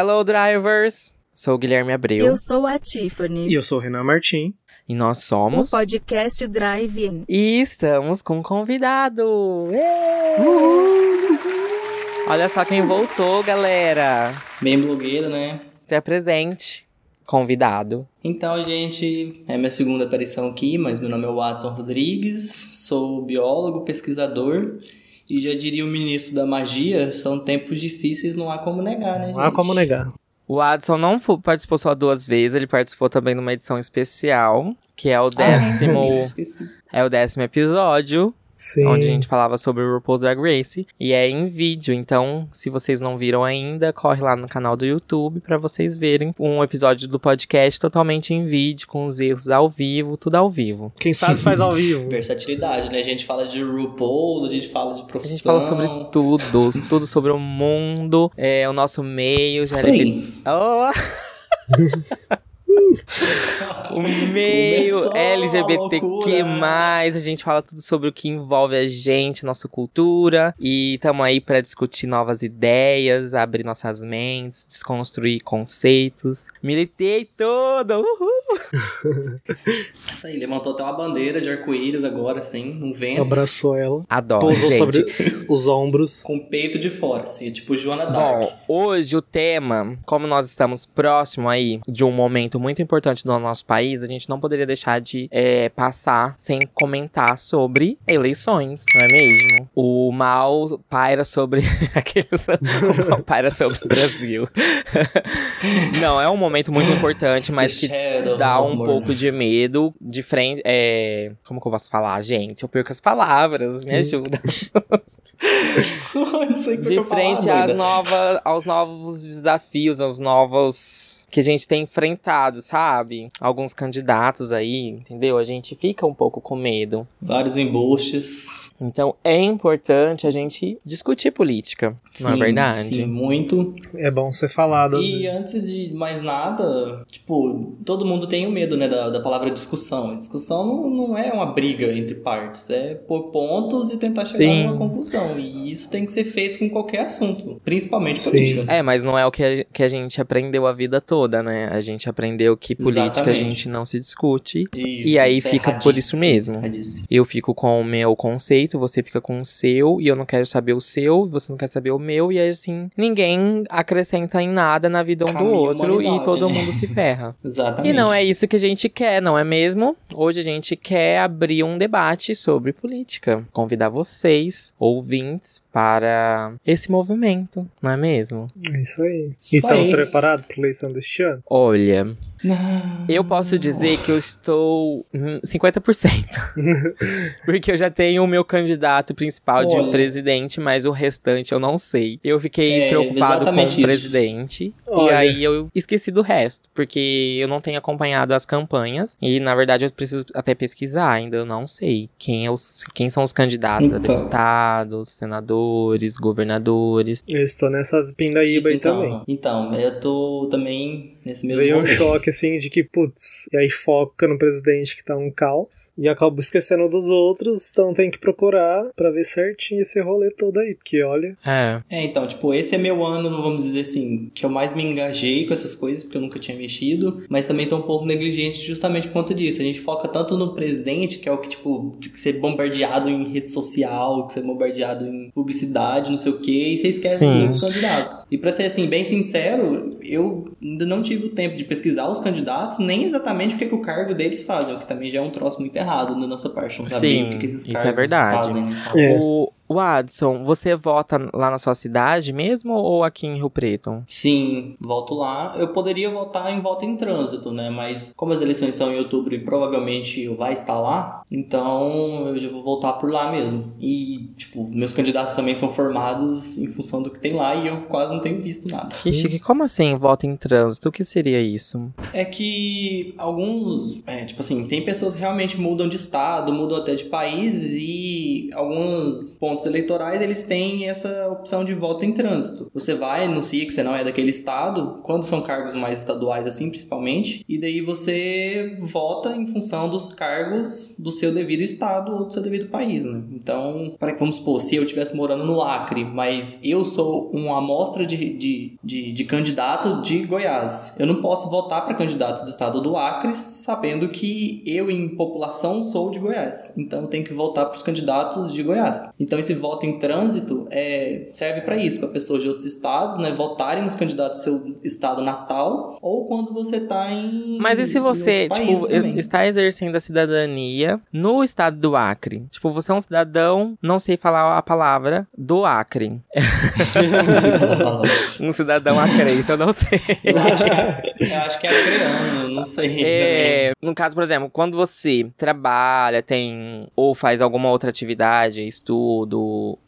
Hello, drivers! Sou o Guilherme Abreu. Eu sou a Tiffany. E eu sou o Renan Martim. E nós O somos. podcast Drive-In. E estamos com um convidado! Ê! Olha só quem voltou, galera! Bem blogueira, né? Se apresente, convidado. Então, gente, é minha segunda aparição aqui, mas meu nome é Watson Rodrigues, sou biólogo, pesquisador e já diria o ministro da magia, são tempos difíceis, não há como negar, né, Não há gente? como negar. O Adson não participou só duas vezes, ele participou também numa edição especial, que é o Ah, décimo, esqueci. é o décimo episódio, Sim. onde a gente falava sobre o RuPaul's Drag Race, e é em vídeo, então se vocês não viram ainda, corre lá no canal do YouTube pra vocês verem um episódio do podcast totalmente em vídeo, com os erros ao vivo, tudo ao vivo. Quem sabe faz ao vivo. Versatilidade, né? A gente fala de RuPaul, a gente fala de A profissão. gente fala sobre tudo, tudo sobre o mundo, é, o nosso meio, LGBT. aí. Oh! o meio Começou LGBTQ+, loucura. a gente fala tudo sobre o que envolve a gente, nossa cultura, e estamos aí para discutir novas ideias, abrir nossas mentes, desconstruir conceitos. Militei todo! Uhul! Isso aí, levantou até uma bandeira de arco-íris agora, assim, num vento, Abraçou ela. Adoro, Pousou gente. sobre os ombros. com o peito de fora, assim, tipo Joana Dark. Bom, hoje o tema, como nós estamos próximo aí de um momento muito importante do nosso país, a gente não poderia deixar de é, passar sem comentar sobre eleições, não é mesmo? O mal paira sobre aqueles, o mal paira sobre o Brasil. não, é um momento muito importante, mas que dá um pouco de medo de frente. É... Como que eu posso falar, gente? Eu perco as palavras, me ajuda. O que de frente às doida. nova, aos novos desafios, aos novos que a gente tem enfrentado, sabe? Alguns candidatos aí, entendeu? A gente fica um pouco com medo. Vários embustes. Então é importante a gente discutir política, não é Sim, verdade? Sim, muito. É bom ser falado. E vezes. antes de mais nada, tipo, todo mundo tem o medo, né, da, da palavra discussão. E discussão não, não é uma briga entre partes, é pôr pontos e tentar chegar Sim. a uma conclusão. E isso tem que ser feito com qualquer assunto, principalmente Sim. política. É, mas não é o que a, que a gente aprendeu a vida toda, né? A gente aprendeu que política a Exatamente. gente não se discute. Isso, E aí isso é fica por isso mesmo. Eu fico com o meu conceito, você fica com o seu, e eu não quero saber o seu, você não quer saber o meu, e aí assim, ninguém acrescenta em nada na vida um do Caminho outro e todo né? mundo se ferra. Exatamente. E não é isso que a gente quer, não é mesmo? Hoje a gente quer abrir um debate sobre política. Convidar vocês, ouvintes, para esse movimento, não é mesmo? É isso aí. Isso Estamos aí. preparados para a eleição deste? Olha, Não. eu posso dizer que eu estou hum, 50%. Porque eu já tenho o meu candidato principal de Olha. presidente, mas o restante eu não sei. Eu fiquei É, preocupado com o isso. presidente. E Olha. aí eu esqueci do resto. Porque eu não tenho acompanhado as campanhas. E na verdade eu preciso até pesquisar. Ainda eu não sei quem, é os, quem são os candidatos a Então. deputados, senadores, governadores. Eu estou nessa pindaíba aí então, também. então, eu tô também nesse mesmo Veio um rolê. choque assim de que, putz, e aí foca no presidente que tá um caos e acaba esquecendo dos outros, então tem que procurar pra ver certinho esse rolê todo aí, porque olha, É. É, então, tipo, esse é meu ano, vamos dizer assim, que eu mais me engajei com essas coisas, porque eu nunca tinha mexido, mas também tô um pouco negligente justamente por conta disso. A gente foca tanto no presidente, que é o que, tipo, de ser bombardeado em rede social, que ser bombardeado em publicidade, não sei o quê, e você esquece dos candidatos. E pra ser, assim, bem sincero, eu ainda não tive o tempo de pesquisar os candidatos, nem exatamente o que, que o cargo deles fazem, o que também já é um troço muito errado da nossa parte, não saber Sim, o que, que esses isso é cargos verdade. fazem. e tal. É. O, o Adson, você vota lá na sua cidade mesmo ou aqui em Rio Preto? Sim, volto lá. Eu poderia votar em voto em trânsito, né? Mas como as eleições são em outubro e provavelmente eu vai estar lá, então eu já vou voltar por lá mesmo. E, tipo, meus candidatos também são formados em função do que tem lá e eu quase não tenho visto nada. Que chique. Como assim, voto em trânsito? O que seria isso? É que alguns, é, tipo assim, tem pessoas que realmente mudam de estado, mudam até de países e alguns pontos eleitorais eles têm essa opção de voto em trânsito. Você vai, anuncia que você não é daquele estado, quando são cargos mais estaduais assim, principalmente, e daí você vota em função dos cargos do seu devido estado ou do seu devido país, né? Então, para que vamos supor, se eu estivesse morando no Acre, mas eu sou uma amostra de, de, de, de candidato de Goiás, eu não posso votar para candidatos do estado do Acre sabendo que eu, em população, sou de Goiás. Então, eu tenho que votar para os candidatos de Goiás. Então, esse voto em trânsito é, serve para isso, para pessoas de outros estados, né, votarem nos candidatos do seu estado natal, ou quando você tá em. Mas e se você, tipo, está exercendo a cidadania no estado do Acre? Tipo, você é um cidadão, não sei falar a palavra, do Acre. um cidadão acrense, eu não sei. Eu acho que, eu acho que é acreano, não sei. É, no caso, por exemplo, quando você trabalha, tem ou faz alguma outra atividade, estudo,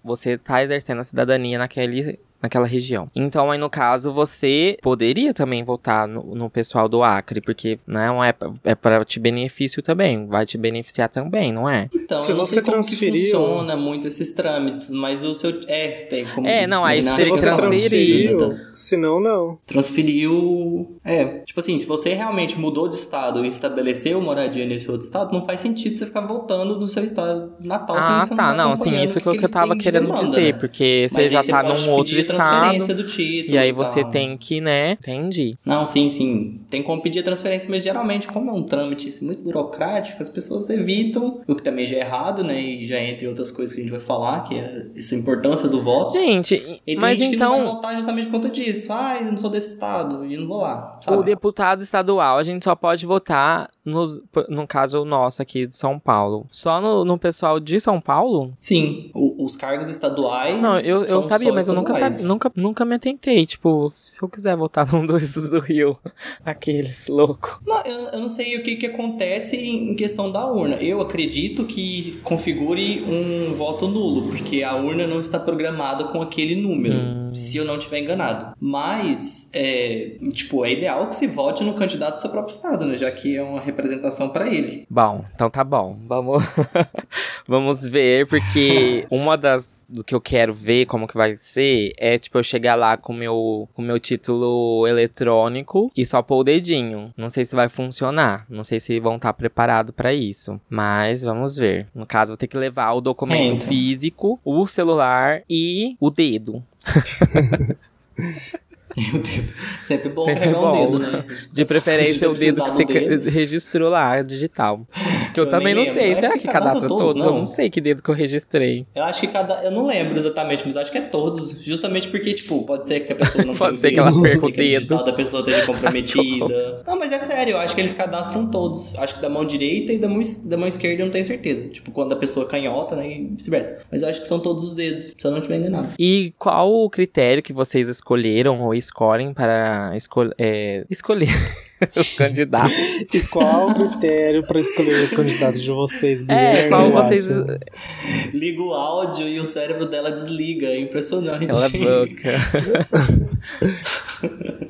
você está exercendo a cidadania naquele naquela região. Então, aí no caso, você poderia também votar no, no pessoal do Acre, porque não é, é para te benefício também, vai te beneficiar também, não é? Então, se você transferiu, funciona muito esses trâmites, mas o seu é tem como É, não, aí se você transferiu, se não não. Transferiu, é, tipo assim, se você realmente mudou de estado e estabeleceu moradia nesse outro estado, não faz sentido você ficar voltando no seu estado natal ah, tá, não, não sim, isso que, que eu tava querendo demanda, dizer, né? porque você já tá num outro estado transferência do título. E aí você tem que, né? Entendi. Não, sim, sim. Tem como pedir a transferência, mas geralmente, como é um trâmite assim, muito burocrático, as pessoas evitam, o que também já é errado, né? E já entra em outras coisas que a gente vai falar, que é essa importância do voto. Gente, e tem mas gente então... que não vai votar justamente por conta disso. Ah, eu não sou desse estado e não vou lá. Sabe? O deputado estadual, a gente só pode votar nos, no caso nosso aqui de São Paulo. Só no, no pessoal de São Paulo? Sim. O, os cargos estaduais. Não, eu, eu sabia, mas eu nunca sabia nunca, nunca me atentei. Tipo, se eu quiser votar num dos do Rio, aqueles louco. Não, eu, eu não sei o que, que acontece em questão da urna. Eu acredito que configure um voto nulo, porque a urna não está programada com aquele número, hum. se eu não estiver enganado. Mas, é, tipo, é ideal que se vote no candidato do seu próprio estado, né? Já que é uma representação para ele. Bom, então tá bom. Vamos, vamos ver, porque uma das do que eu quero ver como que vai ser é tipo eu chegar lá com meu com meu título eletrônico e só pôr o dedinho. Não sei se vai funcionar, não sei se vão estar preparados para isso, mas vamos ver. No caso, vou ter que levar o documento Entra. físico, o celular e o dedo. E o dedo. Sempre bom pegar bom. um dedo, né? De preferência o dedo que você dedo. registrou lá, digital. Que eu, eu também não sei. Será que, que cadastra todos? todos? Eu não sei que dedo que eu registrei. Eu acho que cada. Eu não lembro exatamente, mas acho que é todos. Justamente porque, tipo, pode ser que a pessoa não Pode ser que ela perca o dedo. Que a da pessoa esteja comprometida. não, mas é sério, eu acho que eles cadastram todos. Acho que da mão direita e da mão, da mão esquerda eu não tenho certeza. Tipo, quando a pessoa canhota, né? E vice-versa. Mas eu acho que são todos os dedos, se eu não estiver enganado. E qual o critério que vocês escolheram ou escolhem para escol é, escolher os candidatos. E qual o critério para escolher o candidato de vocês? É, qual vocês. Liga o áudio e o cérebro dela desliga. É impressionante. Cala a boca.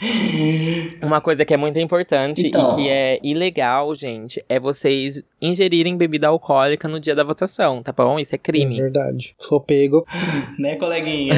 Uma coisa que é muito importante então, e que é ilegal, gente, é vocês ingerirem bebida alcoólica no dia da votação, tá bom? Isso é crime. É verdade. Sou pego. né, coleguinha?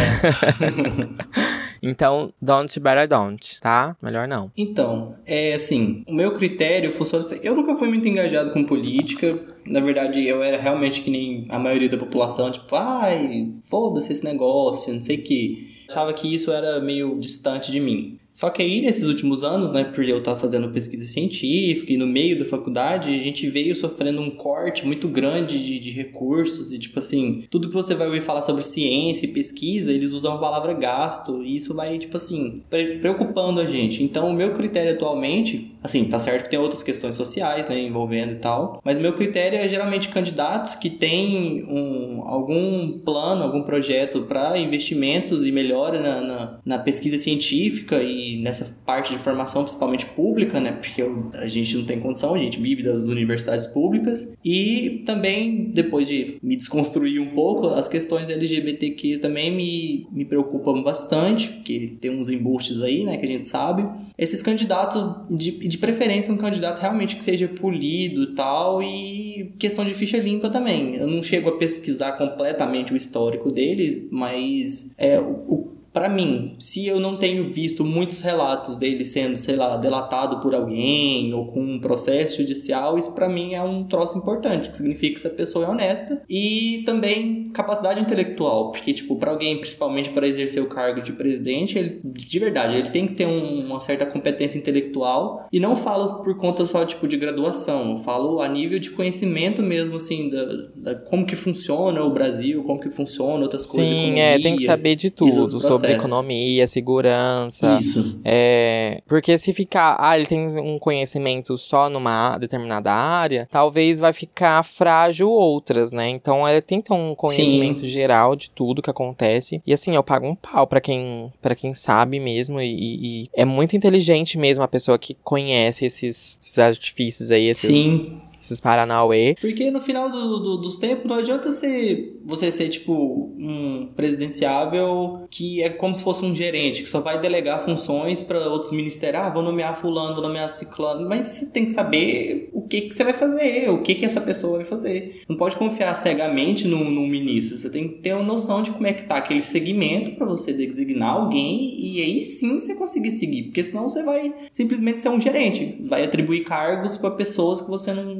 então, don't better don't, tá? Melhor não. Então, é assim, o meu critério funciona assim. Eu nunca fui muito engajado com política. Na verdade, eu era realmente que nem a maioria da população, tipo, ai, foda-se esse negócio, não sei o que achava que isso era meio distante de mim. Só que aí, nesses últimos anos, né, por eu estar fazendo pesquisa científica e no meio da faculdade, a gente veio sofrendo um corte muito grande de, de recursos e, tipo assim, tudo que você vai ouvir falar sobre ciência e pesquisa, eles usam a palavra gasto e isso vai, tipo assim, preocupando a gente. Então, o meu critério atualmente, assim, tá certo que tem outras questões sociais, né, envolvendo e tal, mas meu critério é geralmente candidatos que têm um, algum plano, algum projeto para investimentos e melhora na, na, na pesquisa científica e nessa parte de formação, principalmente pública, né? Porque eu, a gente não tem condição, a gente vive das universidades públicas. E também, depois de me desconstruir um pouco, as questões LGBTQ também me, me preocupam bastante, porque tem uns embustes aí, né? Que a gente sabe. Esses candidatos de, de preferência um candidato realmente que seja polido tal, e questão de ficha limpa também. Eu não chego a pesquisar completamente o histórico dele, mas é, o, para mim, se eu não tenho visto muitos relatos dele sendo, sei lá, delatado por alguém ou com um processo judicial, isso para mim é um troço importante, que significa que essa pessoa é honesta e também capacidade intelectual, porque tipo, para alguém, principalmente para exercer o cargo de presidente, ele de verdade, ele tem que ter um, uma certa competência intelectual e não falo por conta só tipo de graduação, eu falo a nível de conhecimento mesmo assim da, da como que funciona o Brasil, como que funciona outras Sim, coisas, Sim, é, tem que saber de tudo sobre processo. economia, segurança. Isso. É, porque se ficar, ah, ele tem um conhecimento só numa determinada área, talvez vai ficar frágil outras, né? Então ele tem que ter um conhecimento Sim. geral de tudo que acontece. E assim, eu pago um pau pra quem, pra quem sabe mesmo. E, e é muito inteligente mesmo a pessoa que conhece esses, esses artifícios aí, esses, Sim, esses Paranauê. Porque no final do, do- dos tempos não adianta ser, você ser tipo um presidenciável que é como se fosse um gerente, que só vai delegar funções para outros ministérios. Ah, vou nomear fulano, vou nomear ciclano. Mas você tem que saber o que, que você vai fazer, o que, que essa pessoa vai fazer. Não pode confiar cegamente num, num ministro. Você tem que ter uma noção de como é que tá aquele segmento para você designar alguém e aí sim você conseguir seguir. Porque senão você vai simplesmente ser um gerente. Vai atribuir cargos para pessoas que você não,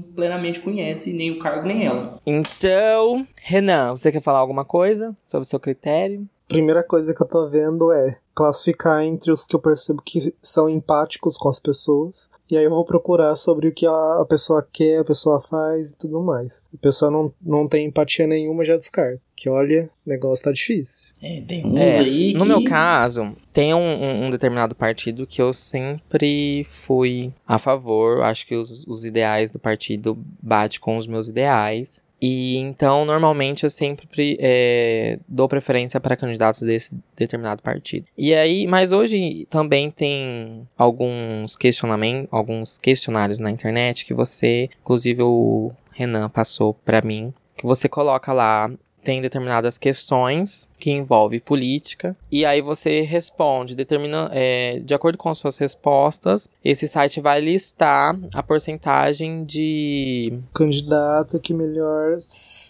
não plenamente conhece, nem o cargo nem ela. Então, Renan, você quer falar alguma coisa sobre o seu critério? Primeira coisa que eu tô vendo é classificar entre os que eu percebo que são empáticos com as pessoas. E aí eu vou procurar sobre o que a pessoa quer, a pessoa faz e tudo mais. A pessoa não, não tem empatia nenhuma, já descarta. Que olha, o negócio tá difícil. É, tem uns É, aí No que... meu caso, tem um, um- um determinado partido que eu sempre fui a favor. Acho que os, os ideais do partido bate com os meus ideais. E então, normalmente, eu sempre pre- é, dou preferência para candidatos desse determinado partido. E aí, mas hoje também tem alguns questionamentos, alguns questionários na internet que você, inclusive o Renan passou para mim, que você coloca lá tem determinadas questões que envolvem política e aí você responde, determina, é, de acordo com as suas respostas, esse site vai listar a porcentagem de Candidato que melhor.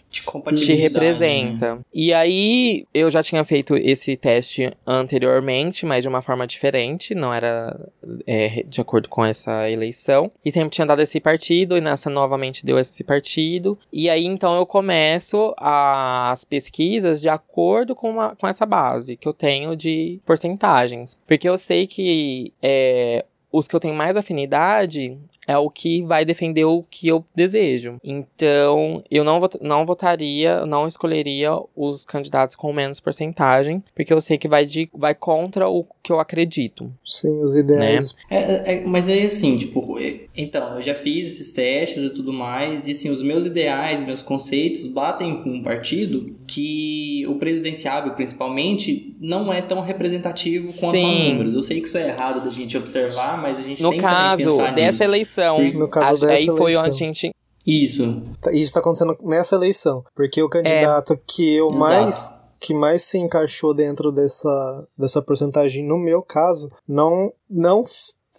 te compatibilidade, representa. E aí, eu já tinha feito esse teste anteriormente, mas de uma forma diferente, não era é, de acordo com essa eleição. E sempre tinha dado esse partido, e nessa novamente deu esse partido. E aí, então, eu começo as pesquisas de acordo com, uma- com essa base que eu tenho de porcentagens. Porque eu sei que é, os que eu tenho mais afinidade é o que vai defender o que eu desejo. Então, eu não, vot não votaria, não escolheria os candidatos com menos porcentagem, porque eu sei que vai, de, vai contra o que eu acredito. Sim, os ideais. É, é, é, mas é assim, tipo, é- então, eu já fiz esses testes e tudo mais, e assim, os meus ideais, meus conceitos batem com um partido que o presidenciável, principalmente, não é tão representativo quanto a Sim. números. Eu sei que isso é errado da gente observar, mas a gente No tem que caso também pensar dessa nisso. Eleição, No caso a- aí dessa foi eleição. onde a gente. Isso. Tá- Isso tá acontecendo nessa eleição. Porque o candidato que eu Exato. mais. Que mais se encaixou dentro dessa, dessa porcentagem, no meu caso, não, não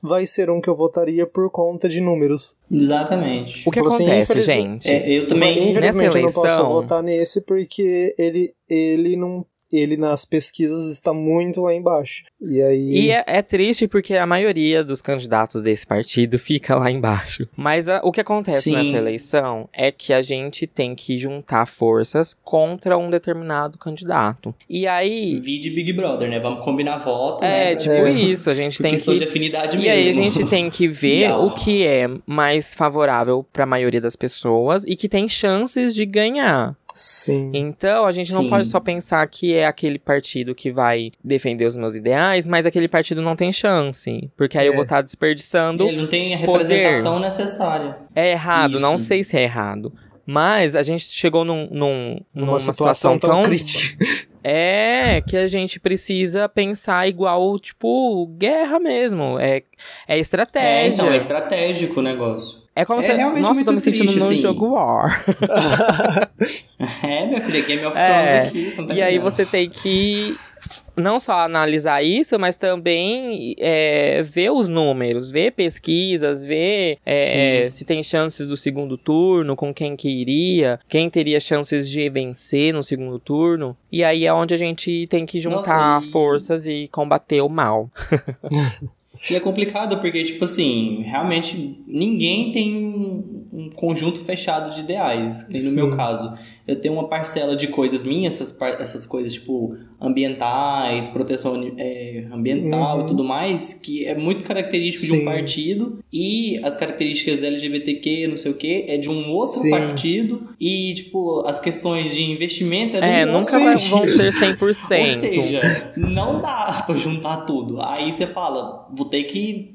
vai ser um que eu votaria por conta de números. Exatamente. O que Falou assim, acontece, infeliz- gente? É, eu também. Infelizmente eu não posso eleição- votar nesse porque ele, ele não. Ele nas pesquisas está muito lá embaixo. E aí. E é, é triste porque a maioria dos candidatos desse partido fica lá embaixo. Mas a- o que acontece Sim. nessa eleição é que a gente tem que juntar forças contra um determinado candidato. E aí. Vide Big Brother, né? Vamos combinar voto, É, né? tipo É. isso, a gente tem que de afinidade E mesmo. aí a gente tem que ver o que é mais favorável para a maioria das pessoas e que tem chances de ganhar. Sim. Então a gente não Sim. pode só pensar que é aquele partido que vai defender os meus ideais, mas aquele partido não tem chance, porque aí eu É. vou estar desperdiçando. Ele não tem a poder. representação necessária. É errado, não Isso. sei se é errado. Mas a gente chegou num, num- Numa numa situação, tão, crítica. É, que a gente precisa pensar igual, tipo, guerra mesmo. É, é É, estratégia. então, é estratégico o negócio. É como É se. realmente Nossa, eu tô me sentindo assim. jogo War. É, minha filha, Game of É, Thrones aqui, você não tá e aí você tem que não só analisar isso, mas também é, ver os números, ver pesquisas, ver é, se tem chances do segundo turno, com quem que iria, quem teria chances de vencer no segundo turno. E aí é onde a gente tem que juntar Nossa, e- forças e combater o mal. E é complicado porque, tipo assim, realmente ninguém tem um, um conjunto fechado de ideais. No meu caso. Eu tenho uma parcela de coisas minhas, essas, essas coisas, tipo, ambientais, proteção é, ambiental Uhum. e tudo mais, que é muito característico de Sim. um partido. E as características LGBTQ, não sei o que, é de um outro Sim. partido. E, tipo, as questões de investimento é de É, nunca vai- vão ser 100%. Ou seja, não dá pra juntar tudo. Aí você fala, vou ter que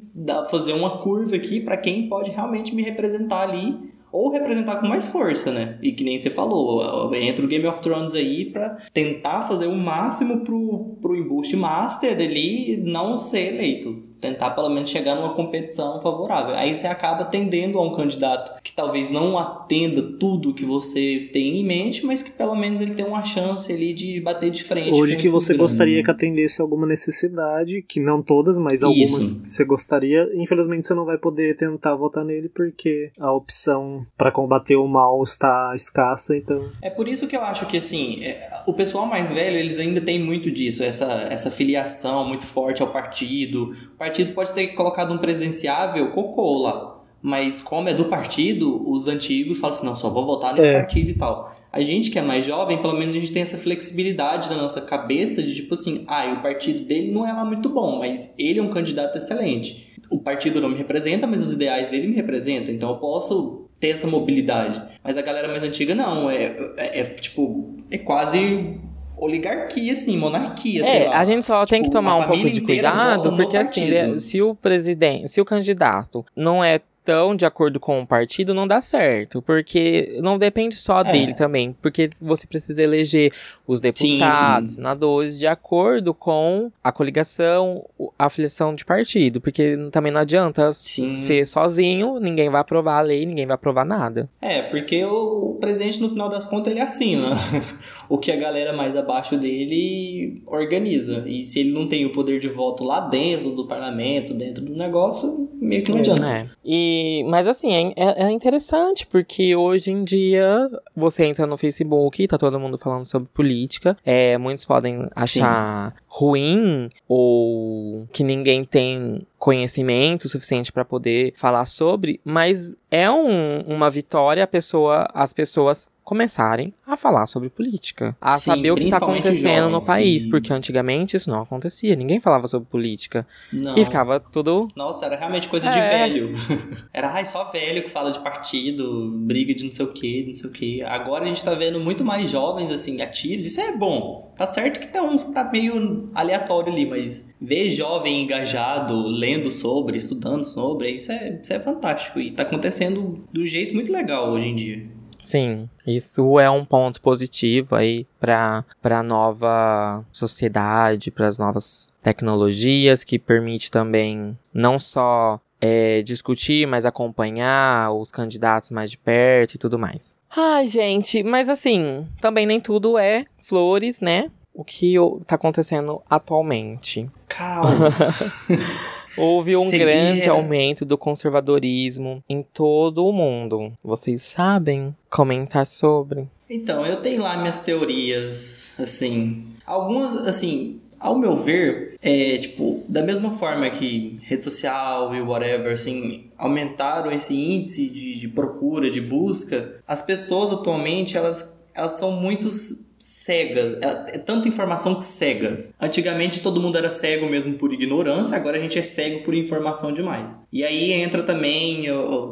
fazer uma curva aqui pra quem pode realmente me representar ali. Ou representar com mais força, né? E que nem você falou, entra o Game of Thrones aí pra tentar fazer o máximo pro, pro embuste master ali não ser eleito. Tentar pelo menos chegar numa competição favorável. Aí você acaba tendendo a um candidato que talvez não atenda tudo que você tem em mente, mas que pelo menos ele tem uma chance ali de bater de frente. Hoje com que você grandes, gostaria que atendesse alguma necessidade, que não todas, mas algumas Isso. você gostaria, infelizmente você não vai poder tentar votar nele porque a opção pra combater o mal está escassa, então É por isso que eu acho que, assim, é, o pessoal mais velho, eles ainda têm muito disso, essa, essa filiação muito forte ao partido. O partido pode ter colocado um presidenciável cocô lá, mas como é do partido, os antigos falam assim, não, só vou votar nesse É. partido e tal. A gente que é mais jovem, pelo menos a gente tem essa flexibilidade na nossa cabeça de tipo assim, ah, o partido dele não é lá muito bom, mas ele é um candidato excelente. O partido não me representa, mas os ideais dele me representam, então eu posso ter essa mobilidade. Mas a galera mais antiga não, é, é, é, tipo, é quase oligarquia, assim, monarquia, É, a gente só tem que Tipo, tomar um pouco de cuidado, porque assim, se o presidente, se o candidato não é tão de acordo com o partido, não dá certo, porque não depende só É. dele também, porque você precisa eleger os deputados, sim. senadores de acordo com a coligação, a afiliação de partido, porque também não adianta Sim. ser sozinho, ninguém vai aprovar a lei, ninguém vai aprovar nada. É, porque o, o presidente, no final das contas, ele assina o que a galera mais abaixo dele organiza. E se ele não tem o poder de voto lá dentro do parlamento, dentro do negócio, meio que não adianta. É. E, mas assim, é, é- é interessante, porque hoje em dia você entra no Facebook, tá todo mundo falando sobre política. É, muitos podem achar ruim ou que ninguém tem conhecimento suficiente para poder falar sobre, mas é um- uma vitória pessoa, as pessoas começarem a falar sobre política, a Sim, saber o que tá principalmente acontecendo no jovens país, que- porque antigamente isso não acontecia, ninguém falava sobre política Não. e ficava tudo Nossa, era realmente coisa de É. velho. Era ai, só velho que fala de partido, briga de não sei o que, não sei o que. Agora a gente tá vendo muito mais jovens, assim, ativos. Isso é bom. Tá certo que tem uns que tá meio aleatório ali, mas ver jovem engajado, lendo sobre, estudando sobre, isso é, isso é fantástico. E tá acontecendo do jeito muito legal hoje em dia. Sim, isso é um ponto positivo aí para para nova sociedade, para as novas tecnologias que permite também não só é, discutir, mas acompanhar os candidatos mais de perto e tudo mais. Ai, gente, mas assim, também nem tudo é flores, né? O que tá acontecendo atualmente? Caos. Houve um Cegueira. grande aumento do conservadorismo em todo o mundo. Vocês sabem comentar sobre? Então, eu tenho lá minhas teorias, assim. Algumas, assim, ao meu ver, é tipo, da mesma forma que rede social e whatever, assim, aumentaram esse índice de, de procura, de busca, as pessoas atualmente, elas, elas são muito cegas. É, é tanta informação que cega. Antigamente todo mundo era cego mesmo por ignorância, agora a gente é cego por informação demais. E aí entra também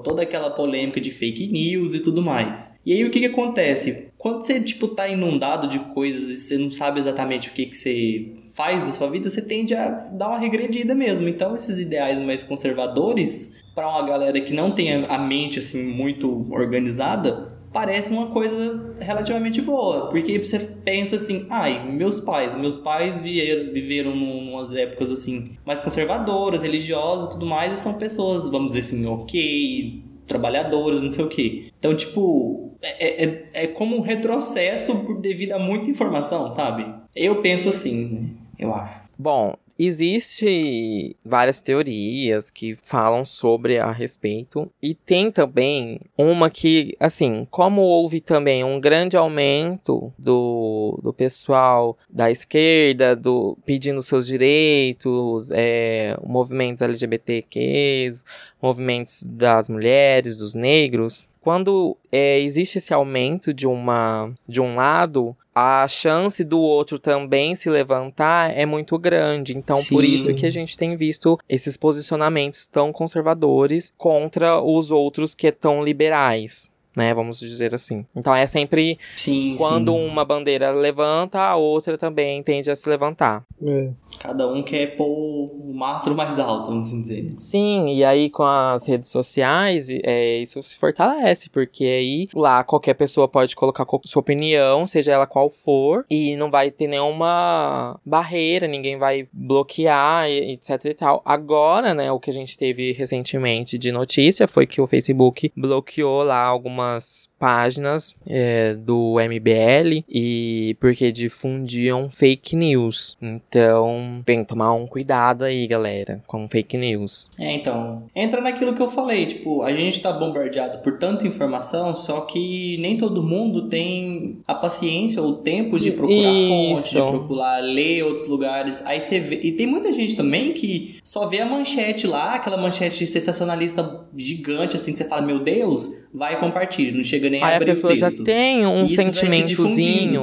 toda aquela polêmica de fake news e tudo mais. E aí o que que acontece? Quando você, tipo, tá inundado de coisas e você não sabe exatamente o que que você faz da sua vida, você tende a dar uma regredida mesmo. Então esses ideais mais conservadores, para uma galera que não tem a mente, assim, muito organizada, parece uma coisa relativamente boa, porque você pensa assim, ai, meus pais, meus pais vieram, viveram numas épocas assim mais conservadoras, religiosas tudo mais, e são pessoas, vamos dizer assim, ok, trabalhadoras, não sei o que. Então, tipo, é, é, é como um retrocesso devido a muita informação, sabe? Eu penso assim, né? eu acho. Bom, existe várias teorias que falam sobre a respeito e tem também uma que, assim, como houve também um grande aumento do, do pessoal da esquerda do pedindo seus direitos, é, movimentos LGBTQs, movimentos das mulheres, dos negros, quando é, existe esse aumento de uma de um lado, a chance do outro também se levantar é muito grande. Então, Sim. por isso que a gente tem visto esses posicionamentos tão conservadores contra os outros que tão liberais. Né, vamos dizer assim. Então é sempre Sim, quando sim. uma bandeira levanta, a outra também tende a se levantar. É. Cada um quer pôr o mastro mais alto, vamos dizer. Sim, e aí com as redes sociais, é, isso se fortalece, porque aí lá qualquer pessoa pode colocar co- sua opinião, seja ela qual for, e não vai ter nenhuma barreira, ninguém vai bloquear, etc e tal. Agora, né, o que a gente teve recentemente de notícia foi que o Facebook bloqueou lá algumas páginas é, do MBL e porque difundiam fake news. Então, tem que tomar um cuidado aí, galera, com fake news. É, então, entra naquilo que eu falei, tipo, a gente tá bombardeado por tanta informação, só que nem todo mundo tem a paciência ou o tempo de procurar fonte, de Isso. procurar ler outros lugares. Aí você vê, e tem muita gente também que só vê a manchete lá, aquela manchete sensacionalista gigante assim, que você fala, meu Deus, vai e compartilha, não chega nem a Aí a abrir o pessoa já texto. tem um Isso sentimentozinho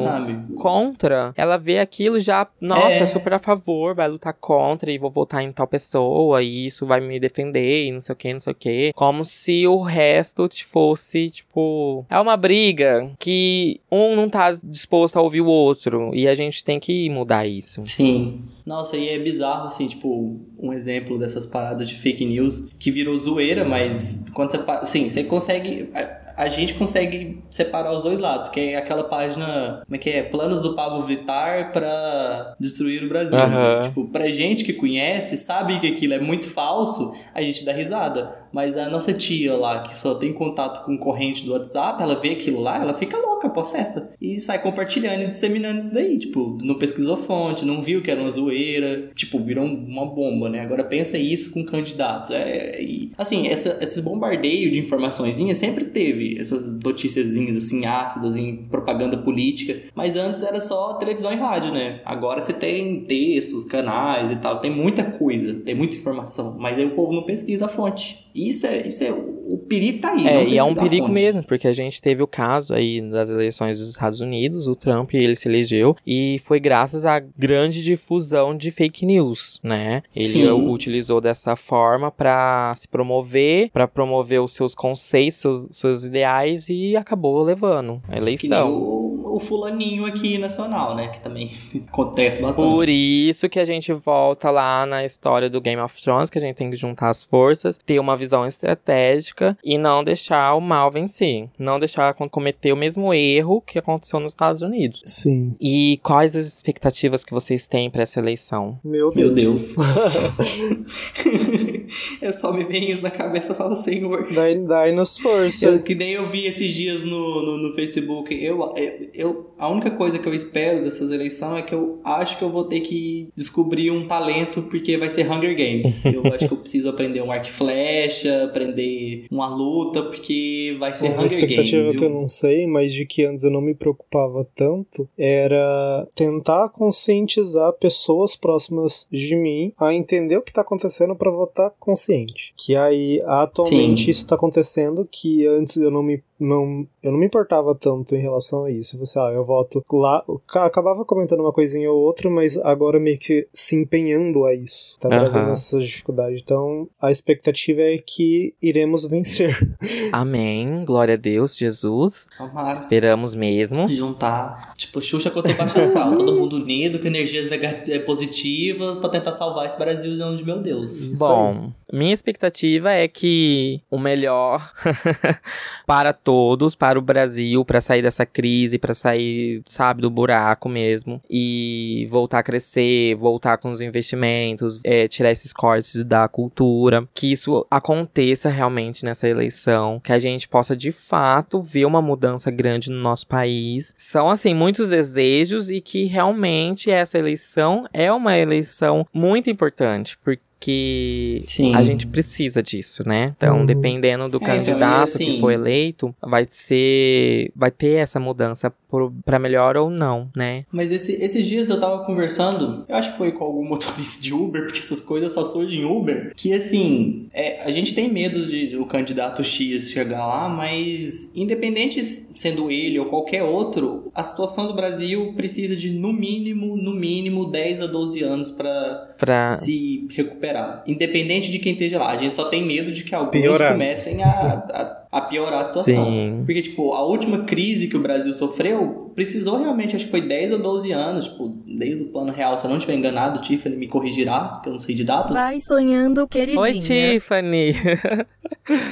contra. Ela vê aquilo já, nossa, É. é super a favor, vai lutar contra e vou votar em tal pessoa e isso vai me defender e não sei o que, não sei o que. Como se o resto te fosse, tipo. É uma briga que um não tá disposto a ouvir o outro e a gente tem que mudar isso. Sim. Nossa, e é bizarro, assim, tipo, um exemplo dessas paradas de fake news que virou zoeira, mas quando você. Assim, você consegue. A, gente consegue separar os dois lados, que é aquela página. Como é que é? Planos do Pablo Vittar pra destruir o Brasil. Aham. Tipo, pra gente que conhece, sabe que aquilo é muito falso, a gente dá risada. Mas a nossa tia lá, que só tem contato com corrente do WhatsApp, ela vê aquilo lá, ela fica louca, possessa. E sai compartilhando e disseminando isso daí. Tipo, não pesquisou fonte, não viu que era uma zoeira. Tipo, virou uma bomba, né? Agora pensa isso com candidatos. É, e, assim, essa, esses bombardeios de informaçõezinhas sempre teve. Essas noticiazinhas, assim, ácidas em propaganda política. Mas antes era só televisão e rádio, né? Agora você tem textos, canais e tal. Tem muita coisa, tem muita informação. Mas aí o povo não pesquisa a fonte. Isso é, isso é perigo tá aí. É, e é um perigo fonte. mesmo, porque a gente teve o caso aí das eleições dos Estados Unidos, o Trump, ele se elegeu, e foi graças à grande difusão de fake news, né? Ele Sim. utilizou dessa forma pra se promover, pra promover os seus conceitos, seus, seus ideais, e acabou levando a eleição. o, o fulaninho aqui nacional, né? Que também acontece bastante. Por isso que a gente volta lá na história do Game of Thrones, que a gente tem que juntar as forças, ter uma visão estratégica e não deixar o mal vencer. Não deixar com- cometer o mesmo erro que aconteceu nos Estados Unidos. Sim. E quais as expectativas que vocês têm para essa eleição? Meu Deus. Meu Deus. eu só me vem isso na cabeça e falo, Senhor. Dai- Dai-nos força. Eu, que nem eu vi esses dias no, no, no Facebook. Eu, eu, eu- a única coisa que eu espero dessas eleições é que eu acho que eu vou ter que descobrir um talento porque vai ser Hunger Games. Eu acho que eu preciso aprender um arco e flecha, aprender uma luta, porque vai ser Uma Hunger expectativa Games. que eu não sei, mas de que antes eu não me preocupava tanto, era tentar conscientizar pessoas próximas de mim a entender o que tá acontecendo pra votar consciente. Que aí, atualmente, Sim. isso tá acontecendo, que antes eu não me não, eu não me importava tanto em relação a isso. Você, ah, eu voto lá. ca- Acabava comentando uma coisinha ou outra, mas agora meio que se empenhando a isso. Tá trazendo essa dificuldade. Então, a expectativa é que iremos vencer. Amém. Glória a Deus, Jesus. Tomara. Esperamos mesmo. Juntar, tipo, Xuxa contra o Baixo Astral, todo mundo unido, com energias nega- eh, positivas pra tentar salvar esse Brasilzão de meu Deus. Isso Bom, minha expectativa é que o melhor para todos, para o Brasil, para sair dessa crise, para sair, sabe, do buraco mesmo e voltar a crescer, voltar com os investimentos, é, tirar esses cortes da cultura, que isso aconteça realmente nessa eleição, que a gente possa de fato ver uma mudança grande no nosso país. São assim muitos desejos e que realmente essa eleição é uma eleição muito importante, porque que Sim. a gente precisa disso, né? Então, Uhum. dependendo do É, então, candidato assim- que for eleito, vai ser, vai ter essa mudança pra melhor ou não, né? Mas esse- esses dias eu tava conversando, eu acho que foi com algum motorista de Uber, porque essas coisas só surgem em Uber, que assim, é, a gente tem medo de o candidato X chegar lá, mas independente sendo ele ou qualquer outro, a situação do Brasil precisa de no mínimo, no mínimo 10 a 12 anos pra Pra se recuperar. Independente de quem esteja lá. A gente só tem medo de que alguns Piorar. comecem a, a, a piorar a situação. Sim. Porque, tipo, a última crise que o Brasil sofreu precisou realmente, acho que foi 10 ou 12 anos, tipo, desde o plano real. Se eu não estiver enganado, Tiffany me corrigirá, porque eu não sei de datas. Vai sonhando, queridinha. Oi, Tiffany.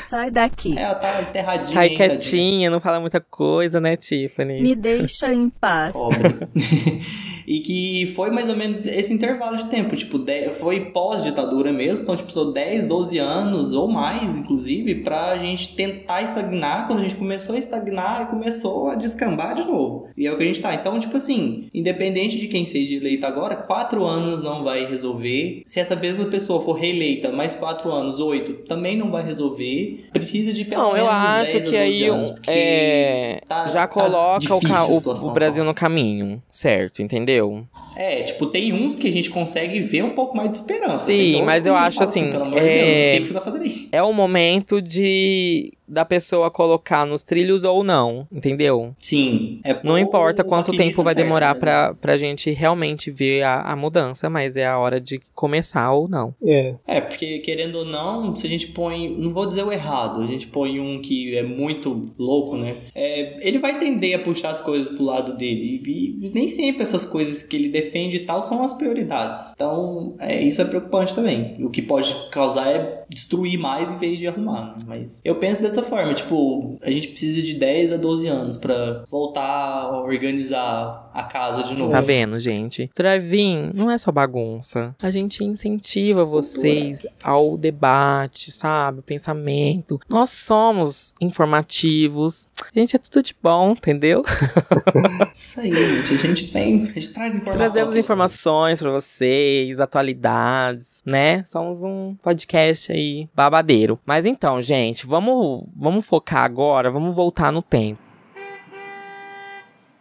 Sai daqui. É, ela tá enterradinha. Sai hein, quietinha, não fala muita coisa, né, Tiffany? Me deixa em paz. Pobre. e que foi mais ou menos esse intervalo de tempo, tipo, de- foi pós-ditadura mesmo, então, tipo, precisou 10, 12 anos ou mais, inclusive, pra gente tentar estagnar, quando a gente começou a estagnar e começou a descambar de novo. E é o que a gente tá. Então, tipo assim, independente de quem seja eleito agora, quatro anos não vai resolver. Se essa mesma pessoa for reeleita mais quatro anos, oito, também não vai resolver. Precisa de pelo Não, eu menos acho 10 a que 12 aí anos, é, tá- já tá coloca o, a o- situação o Brasil no caminho, certo? Entendeu? É, tipo, tem uns que a gente consegue ver um pouco mais de esperança. Sim, Tem outros mas eu acho assim, pelo amor de é- Deus, o que, que você tá fazendo aí? É o momento de da pessoa colocar nos trilhos ou não, entendeu? Sim. É Não importa quanto tempo vai certo, demorar né? pra, pra gente realmente ver a, a mudança, mas é a hora de começar ou não. É. É, porque querendo ou não, se a gente põe. Não vou dizer o errado, a gente põe um que é muito louco, né? É, ele vai tender a puxar as coisas pro lado dele. E, e nem sempre essas coisas que ele defende e tal são as prioridades. Então, é, isso é preocupante também. O que pode causar é destruir mais em vez de arrumar. né? Mas eu penso dessa forma, tipo, a gente precisa de 10 a 12 anos pra voltar a organizar a casa de novo. Tá vendo, gente? Drive-in não é só bagunça. A gente incentiva vocês ao debate, sabe? O pensamento. Nós somos informativos. A gente é tudo de bom, entendeu? Isso aí, gente. A gente tem. A gente traz informação. Trazemos informações pra vocês, atualidades, né? Somos um podcast aí babadeiro. Mas então, gente, vamos, vamos focar agora, vamos voltar no tempo.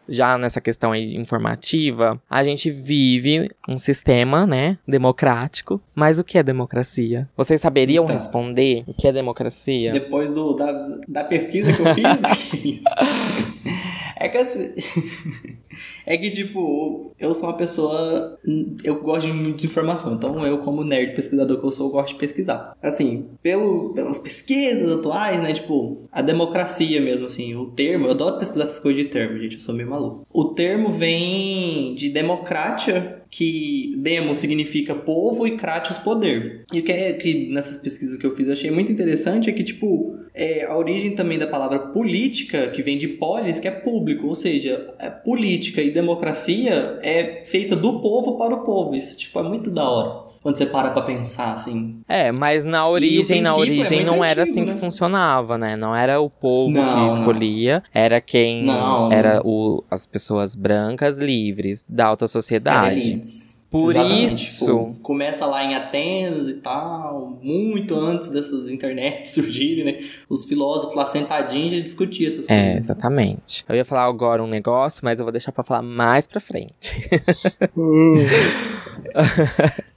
Já nessa questão aí informativa, a gente vive um sistema, né, democrático. Mas o que é democracia? Vocês saberiam Então. responder o que é democracia? Depois do, da, da pesquisa que eu fiz? É que assim. É que, tipo, eu sou uma pessoa. Eu gosto de muita informação. Então, eu, como nerd pesquisador que eu sou, eu gosto de pesquisar. Assim, pelo, pelas pesquisas atuais, né? Tipo, a democracia mesmo, assim. O termo. Eu adoro pesquisar essas coisas de termo, gente. Eu sou meio maluco. O termo vem de democratia, que demo significa povo e cratios poder. E o que é que nessas pesquisas que eu fiz eu achei muito interessante é que, tipo, é, a origem também da palavra política, que vem de polis, que é público, ou seja, é política e democracia é feita do povo para o povo. Isso, tipo, é muito da hora. Quando você para pra pensar, assim. É, mas na origem, na é origem muito não era assim né? que funcionava, né? Não era o povo Não, que não. escolhia, era quem Não, era o, as pessoas brancas livres da alta sociedade. Por Exatamente, isso, tipo, começa lá em Atenas e tal, muito antes dessas internets surgirem, né? Os filósofos lá sentadinhos já discutiam essas é, coisas. exatamente. Eu ia falar agora um negócio, mas eu vou deixar pra falar mais pra frente.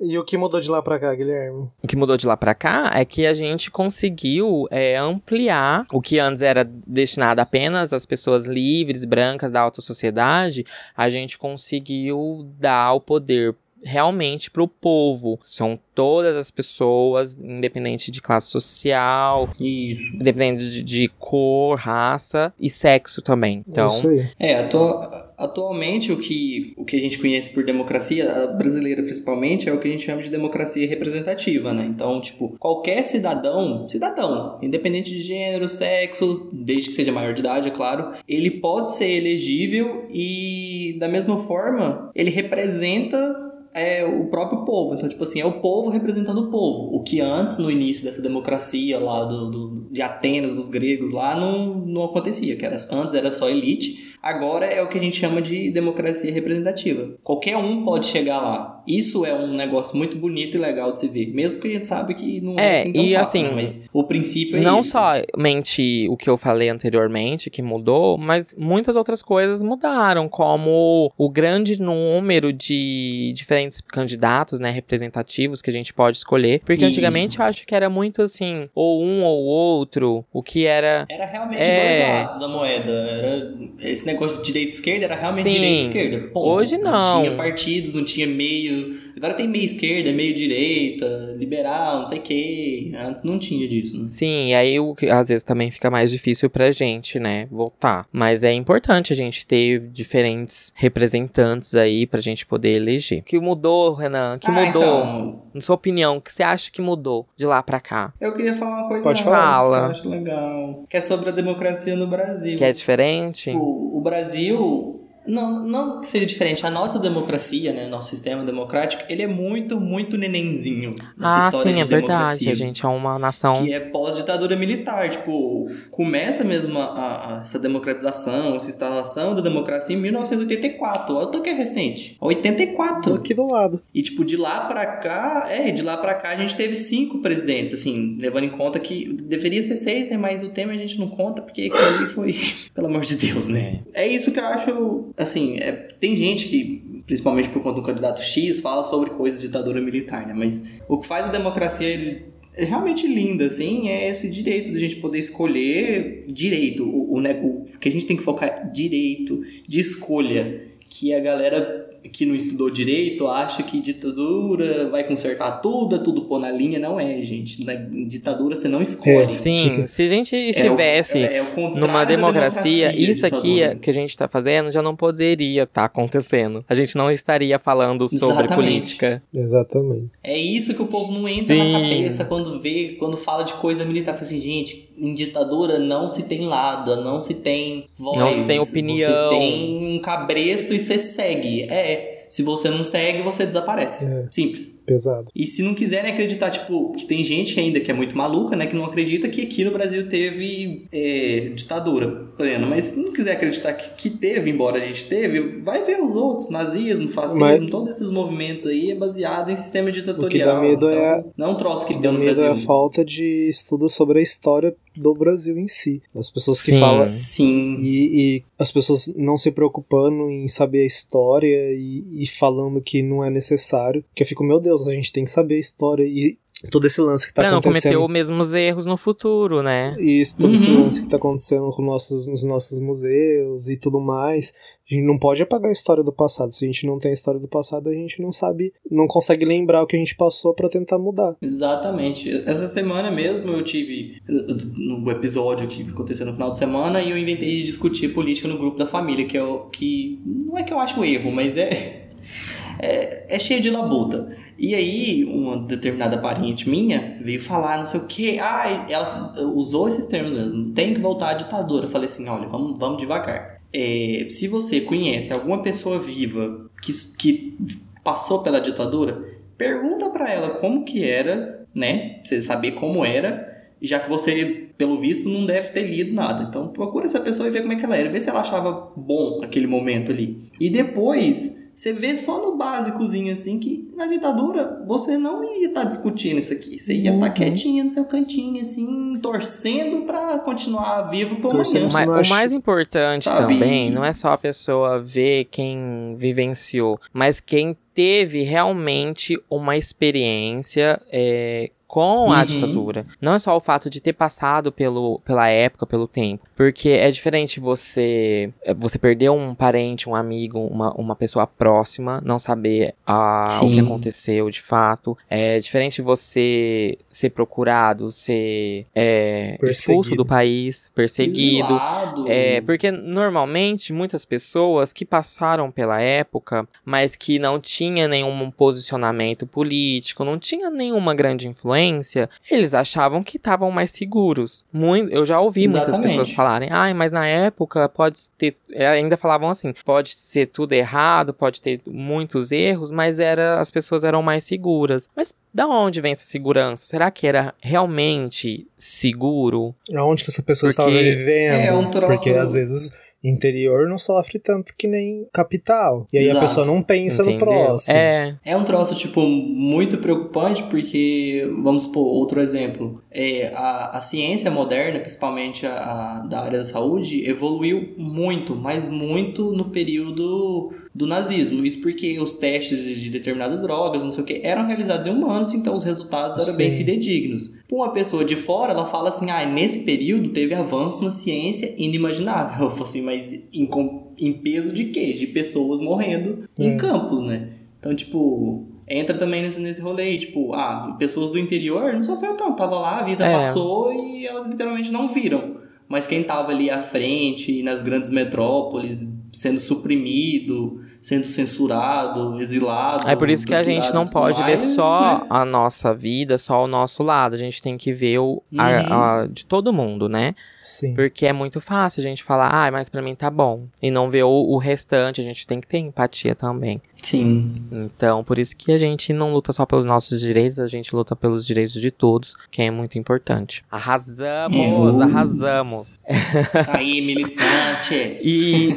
E o que mudou de lá pra cá, Guilherme? O que mudou de lá pra cá é que a gente conseguiu é, ampliar o que antes era destinado apenas às pessoas livres, brancas da alta sociedade. A gente conseguiu dar o poder realmente pro povo. São todas as pessoas, independente de classe social, Isso. independente de, de cor, raça e sexo também. Então, Isso aí. É, atu- atualmente o que, o que a gente conhece por democracia, a brasileira principalmente, é o que a gente chama de democracia representativa, né? Então, tipo, qualquer cidadão, cidadão, independente de gênero, sexo, desde que seja maior de idade, é claro, ele pode ser elegível e, da mesma forma, ele representa é o próprio povo. Então, tipo assim, é o povo representando o povo. O que antes, no início dessa democracia lá do, do- de Atenas, dos gregos lá, não, não acontecia. Que era, antes era só elite. Agora é o que a gente chama de democracia representativa. Qualquer um pode chegar lá. Isso é um negócio muito bonito e legal de se ver. Mesmo que a gente sabe que não é, É, assim tão e fácil, assim, né? Mas o princípio é não isso. somente o que eu falei anteriormente que mudou, mas muitas outras coisas mudaram, como o grande número de diferentes candidatos, né, representativos que a gente pode escolher. Porque Isso. antigamente eu acho que era muito assim, ou um ou outro, o que era Era realmente É. dois lados da moeda. Era, esse negócio de direita e esquerda era realmente Sim. direita e esquerda. Ponto. Hoje não. tinha partidos, não tinha meio. Agora tem meio esquerda, meio direita, liberal, não sei o quê. Antes não tinha disso, né? Sim, e aí o que às vezes também fica mais difícil pra gente, né, votar. Mas é importante a gente ter diferentes representantes aí pra gente poder eleger. O que mudou, Renan? O que Ah, mudou? então, Na sua opinião, o que você acha que mudou de lá pra cá? eu queria falar uma coisa Pode falar. que eu acho legal. Que é sobre a democracia no Brasil. Que é diferente? O, o Brasil. Não, não que seja diferente. A nossa democracia, né? Nosso sistema democrático, ele é muito, muito nenenzinho nessa Ah, história sim, de é verdade. democracia. A gente é uma nação. Que é pós-ditadura militar. Tipo, começa mesmo a, a- essa democratização, essa instalação da democracia em 1984. Olha o que é recente. 84. Tô aqui do lado. E, tipo, de lá pra cá, é, de lá pra cá a gente teve cinco presidentes, assim, levando em conta que deveria ser seis, né? Mas o tema a gente não conta porque aquilo ali foi, pelo amor de Deus, né? É isso que eu acho, assim, é, tem gente que, principalmente por conta do candidato X, fala sobre coisas de ditadura militar, né? Mas o que faz a democracia ele, é realmente linda, assim, é esse direito de a gente poder escolher direito, o, o, né, o que a gente tem que focar direito de escolha, que a galera que não estudou direito acha que ditadura vai consertar tudo, é tudo pôr na linha. Não é, gente. Na ditadura você não escolhe. É, Sim, se a gente É o- estivesse é- é o numa da democracia, isso aqui que a gente tá fazendo já não poderia estar acontecendo. A gente não estaria falando sobre Exatamente. política. Exatamente. É isso que o povo não entra na Sim. cabeça quando vê, quando fala de coisa militar. Fala assim, gente, em ditadura não se tem lado, não se tem voz. Não se tem opinião. Você tem um cabresto e você segue. É. Se você não segue, você desaparece. É. Simples. Pesado. E se não quiserem acreditar, tipo, que tem gente que ainda que é muito maluca, né, que não acredita que aqui no Brasil teve é, ditadura plena. Mas se não quiser acreditar que, que teve, embora a gente teve, vai ver os outros, nazismo, fascismo, Mas- todos esses movimentos aí é baseado em sistema O que ditatorial. dá medo então, é Não é um troço que deu no medo é a Brasil. falta de estudo sobre a história do Brasil em si. As pessoas que Sim. falam. Sim. E, e as pessoas não se preocupando em saber a história e, e falando que não é necessário. Que eu fico, meu Deus, a gente tem que saber a história e todo esse lance que tá pra não cometer acontecendo. os mesmos erros no futuro, né? E isso- todo esse Uhum. lance que tá acontecendo com nossos, nos nossos museus e tudo mais. A gente não pode apagar a história do passado. Se a gente não tem a história do passado, a gente não sabe, não consegue lembrar o que a gente passou pra tentar mudar. Exatamente. Essa semana mesmo eu tive no episódio que aconteceu no final de semana e eu inventei de discutir política no grupo da família, que é o que não é que eu acho erro, mas é é, é cheio de labuta. E aí, uma determinada parente minha veio falar, não sei o que, ah, ela usou esses termos mesmo, tem que voltar à ditadura. Eu falei assim: olha, vamos, vamos devagar. É, se você conhece alguma pessoa viva que, que passou pela ditadura, pergunta pra ela como que era, né? Pra você saber como era. Já que você, pelo visto, não deve ter lido nada. Então procura essa pessoa e vê como é que ela era. Vê se ela achava bom aquele momento ali. E depois, você vê só no básicozinho assim que na ditadura você não ia estar discutindo isso aqui. Você ia estar Uhum. quietinha no seu cantinho, assim, torcendo pra continuar vivo por Torcendo amanhã. Você Mas o mais importante Sabe? também não é só a pessoa ver quem vivenciou, mas quem teve realmente uma experiência é, com a Uhum. ditadura. Não é só o fato de ter passado pelo, pela época, pelo tempo, Porque é diferente você é, você perder um parente, um amigo, uma, uma pessoa próxima, não saber ah, o que aconteceu de fato. É diferente você ser procurado, ser é, expulso do país, perseguido. É, porque normalmente muitas pessoas que passaram pela época, mas que não tinha nenhum posicionamento político, não tinha nenhuma grande influência, eles achavam que estavam mais seguros. Muito, eu já ouvi muitas Exatamente. pessoas falarem, ai, mas na época pode ter, é, ainda falavam assim, pode ser tudo errado, pode ter muitos erros, mas era as pessoas eram mais seguras. Mas da onde vem essa segurança? Será que era realmente seguro? Aonde que essa pessoa Porque- estava vivendo? É, um troço- Porque às vezes interior não sofre tanto que nem capital. E aí Exato. a pessoa não pensa no Entendeu? próximo. É, É um troço, tipo, muito preocupante, porque, vamos supor, outro exemplo, é, a, a ciência moderna, principalmente a, a da área da saúde, evoluiu muito, mas muito no período do nazismo. Isso porque os testes de determinadas drogas, não sei o que, eram realizados em humanos, então os resultados eram bem Sim. fidedignos. Uma pessoa de fora, ela fala assim, ah, nesse período teve avanço na ciência inimaginável. Eu falo assim, mas em, em peso de quê? De pessoas morrendo em Hum. campos, né? Então, tipo, entra também nesse, nesse rolê, tipo, ah, pessoas do interior não sofreu tanto, tava lá, a vida É. passou e elas literalmente não viram. Mas quem tava ali à frente, nas grandes metrópoles, sendo suprimido, sendo censurado, exilado. É por isso que a gente não pode ver mais, só é. a nossa vida, só o nosso lado. A gente tem que ver o Uhum. a- a- de todo mundo, né? Sim. Porque é muito fácil a gente falar, ah, mas pra mim tá bom. E não ver o, o restante. A gente tem que ter empatia também. Sim. Então, por isso que a gente não luta só pelos nossos direitos, a gente luta pelos direitos de todos, que é muito importante. Arrasamos, É. arrasamos. Isso aí, militantes. E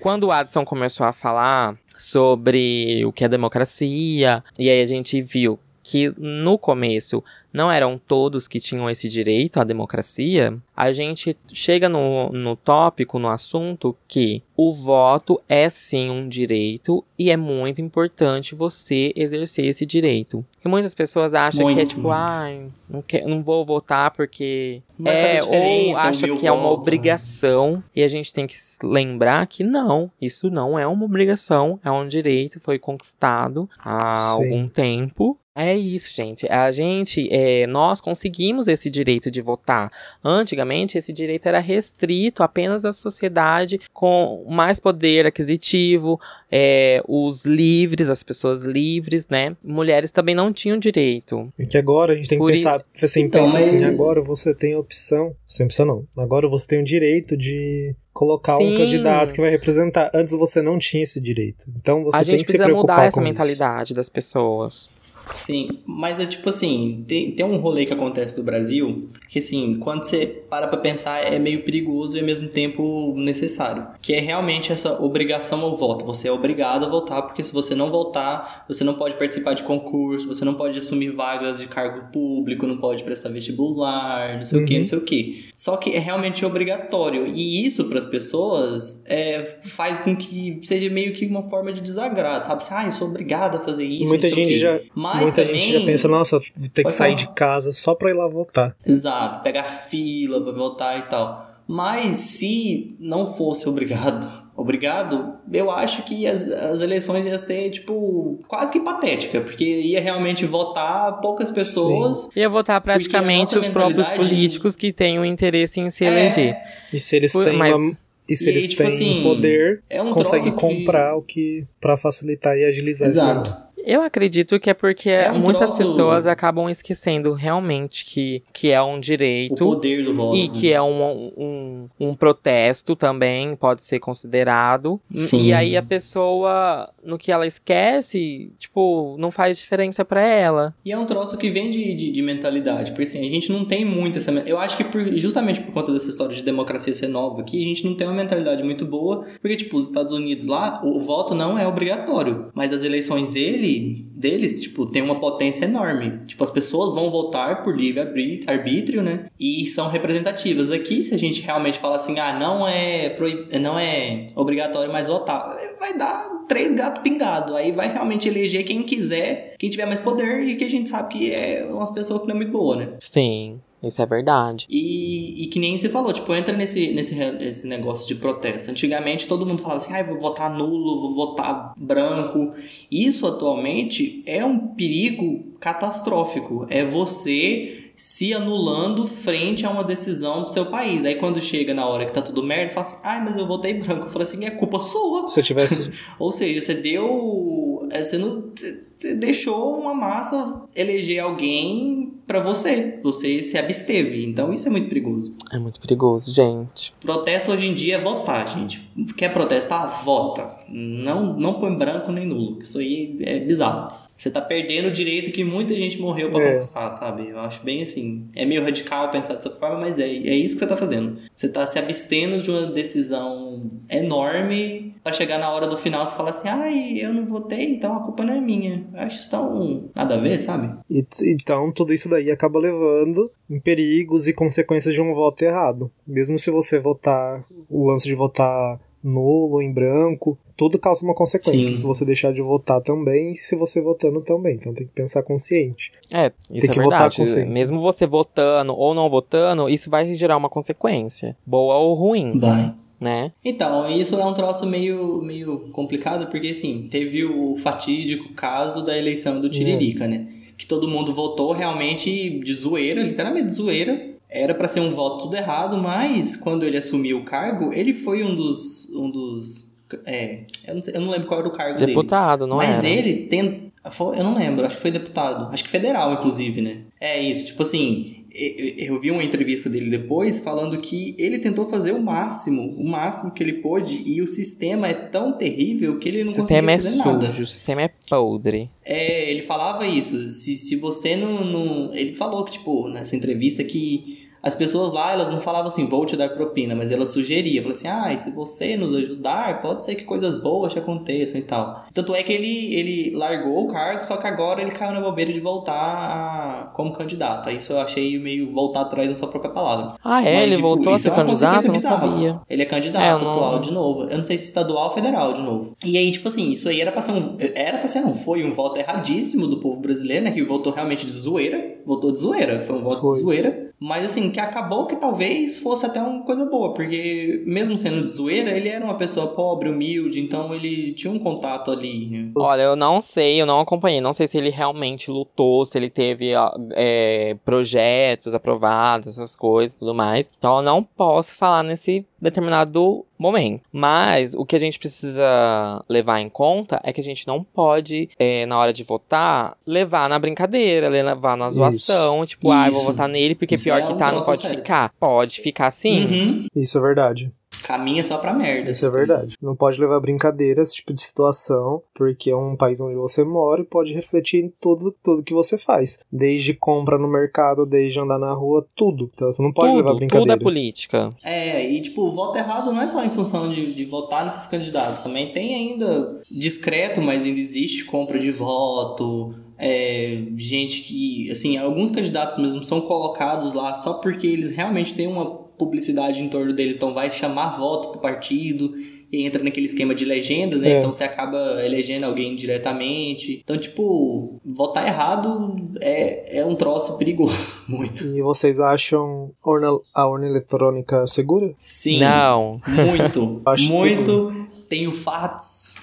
quando o Adson começou a falar sobre o que é democracia, e aí a gente viu que no começo não eram todos que tinham esse direito à democracia, a gente chega no, no tópico, no assunto, que o voto é sim um direito e é muito importante você exercer esse direito. E muitas pessoas acham que é Muito. tipo, ai, não, quer, não vou votar porque Não é, ou acha que é uma voto, né? obrigação e a gente tem que lembrar que não, isso não é uma obrigação, é um direito, foi conquistado há Sim. algum tempo. É isso, gente. A gente, é, nós conseguimos esse direito de votar. Antigamente, esse direito era restrito apenas à sociedade com mais poder aquisitivo, é, os livres, as pessoas livres, né? Mulheres também não tinham direito. Porque agora a gente tem que Por i- pensar, assim, Então, pensa assim, agora você tem a opção, você tem opção não, agora você tem o direito de colocar um Sim. candidato que vai representar. Antes você não tinha esse direito. Então você a tem gente que se precisa preocupar mudar essa com isso. mentalidade das pessoas. Sim, mas é tipo assim, tem, tem um rolê que acontece no Brasil que assim, quando você para pra pensar é meio perigoso e ao mesmo tempo necessário. Que é realmente essa obrigação ao voto. Você é obrigado a votar, porque se você não votar, você não pode participar de concurso, você não pode assumir vagas de cargo público, não pode prestar vestibular, não sei o que, Uhum. não sei o que. Só que é realmente obrigatório. E isso para as pessoas é, faz com que seja meio que uma forma de desagrado, sabe? Ah, eu sou obrigado a fazer isso. Muita gente já- Mas Muita também, gente já pensa, nossa, vou ter que Pode sair falar. de casa só pra ir lá votar. Exato, pegar fila pra votar e tal. Mas se não fosse obrigado, obrigado, eu acho que as, as eleições ia ser, tipo, quase que patética, porque ia realmente votar poucas pessoas. Ia votar praticamente os próprios políticos que têm o interesse em se É, eleger. E se eles Foi- têm mas- uma- e se E, eles tipo têm assim, poder, É um conseguem troço que- comprar o que para facilitar e agilizar esse Exato. Eu acredito que é porque É um muitas troço- pessoas acabam esquecendo realmente que, que é um O direito. poder do voto. E que é um, um, um protesto também, pode ser considerado. Sim. E aí a pessoa, no que ela esquece, tipo, não faz diferença pra ela. E é um troço que vem de, de, de mentalidade, porque assim, a gente não tem muito essa. Eu acho que por- justamente por conta dessa história de democracia ser nova aqui, a gente não tem uma mentalidade muito boa, porque, tipo, os Estados Unidos lá, o, o voto não é obrigatório, mas as eleições dele, deles, tipo, tem uma potência enorme. Tipo, as pessoas vão votar por livre arbí- arbítrio, né? E são representativas. Aqui, se a gente realmente fala assim, ah, não é, proib... não é obrigatório mais votar, vai dar três gatos pingados. Aí vai realmente eleger quem quiser, quem tiver mais poder e que a gente sabe que é umas pessoas que não é muito boa, né? Sim. Isso é verdade. E, e que nem você falou, tipo, entra nesse, nesse, nesse negócio de protesto. Antigamente todo mundo falava assim, ah, vou votar nulo, vou votar branco. Isso atualmente é um perigo catastrófico. É você se anulando frente a uma decisão do seu país. Aí quando chega na hora que tá tudo merda, fala assim, ai, mas eu votei branco. Eu falo assim, é culpa sua. Se eu tivesse. Ou seja, você deu. é, Você, não, você deixou uma massa eleger alguém pra você. Você se absteve. Então isso é muito perigoso. É muito perigoso, gente. Protesto hoje em dia é votar, gente. Quer protestar? Vota. Não, não põe branco nem nulo. Isso aí é bizarro. Você tá perdendo o direito que muita gente morreu pra É. conquistar, sabe? Eu acho bem assim. É meio radical pensar dessa forma, mas é, é isso que você tá fazendo. Você tá se abstendo de uma decisão enorme pra chegar na hora do final e falar assim: ai, eu não votei, então a culpa não é minha. Eu acho isso tão nada a ver, sabe? E- Então, tudo isso daí acaba levando em perigos e consequências de um voto errado. Mesmo se você votar, o lance de votar nulo, em branco, tudo causa uma consequência. Sim. Se você deixar de votar também, e se você votando também. Então tem que pensar consciente. É, isso Tem que é votar verdade. consciente. Mesmo você votando ou não votando, isso vai gerar uma consequência. Boa ou ruim, Vai. né? Então, isso é um troço meio, meio complicado, porque assim, teve o fatídico caso da eleição do Tiririca, né? Que todo mundo votou realmente de zoeira, literalmente de zoeira. Era pra ser um voto tudo errado, mas quando ele assumiu o cargo, ele foi um dos. Um dos é, eu, não sei- eu não lembro qual era o cargo dele. Deputado, não Mas era? ele tem. Eu não lembro, acho que foi deputado. Acho que federal, inclusive, né? É isso, tipo assim. Eu vi uma entrevista dele depois falando que ele tentou fazer o máximo, o máximo que ele pôde, e o sistema é tão terrível que ele O não sistema é fazer nada. sujo, o sistema é podre. É, ele falava isso. Se, se você não, não. Ele falou que, tipo, nessa entrevista que as pessoas lá, elas não falavam assim, vou te dar propina, mas elas sugeriam, falavam assim, ah, e se você nos ajudar, pode ser que coisas boas te aconteçam e tal. Tanto é que ele, ele largou o cargo, só que agora ele caiu na bobeira de voltar a- como candidato. Aí Isso eu achei meio voltar atrás da sua própria palavra. Ah, é? Mas, ele tipo, voltou a isso ser é uma candidato? Eu não consequência bizarra. sabia. Ele é candidato É, não- atual de novo. Eu não sei se estadual ou federal de novo. E aí, tipo assim, isso aí era pra ser um. Era pra ser, não. Foi um voto erradíssimo do povo brasileiro, né? Que votou realmente de zoeira. Votou de zoeira. Foi um voto Foi. de zoeira. Mas assim, que acabou que talvez fosse até uma coisa boa. Porque mesmo sendo de zoeira, ele era uma pessoa pobre, humilde. Então ele tinha um contato ali, né? Olha, eu não sei, eu não acompanhei. Não sei se ele realmente lutou, se ele teve é, projetos aprovados, essas coisas tudo mais. Então eu não posso falar nesse determinado momento. Mas o que a gente precisa levar em conta é que a gente não pode, é, na hora de votar, levar na brincadeira, levar na zoação. Tipo, ah, eu vou Isso. votar nele porque Isso pior é que tá, não pode sério. ficar. Pode ficar sim. Uhum. Isso é verdade. Caminha só pra merda. Isso é verdade. Não pode levar brincadeira esse tipo de situação, porque é um país onde você mora e pode refletir em tudo, tudo que você faz. Desde compra no mercado, desde andar na rua, tudo. Então você não pode levar Tudo, tudo brincadeira. é política. É, e tipo, o voto errado não é só em função de, de votar nesses candidatos, também tem ainda discreto, mas ainda existe compra de voto, é, gente que, assim, alguns candidatos mesmo são colocados lá só porque eles realmente têm uma publicidade em torno deles, então vai chamar voto pro partido. E entra naquele esquema de legenda, né? É. Então você acaba elegendo alguém diretamente. Então, tipo, votar errado é, é um troço perigoso, muito. E vocês acham urna- a urna eletrônica segura? Sim. Não. Muito, muito. Tenho fatos,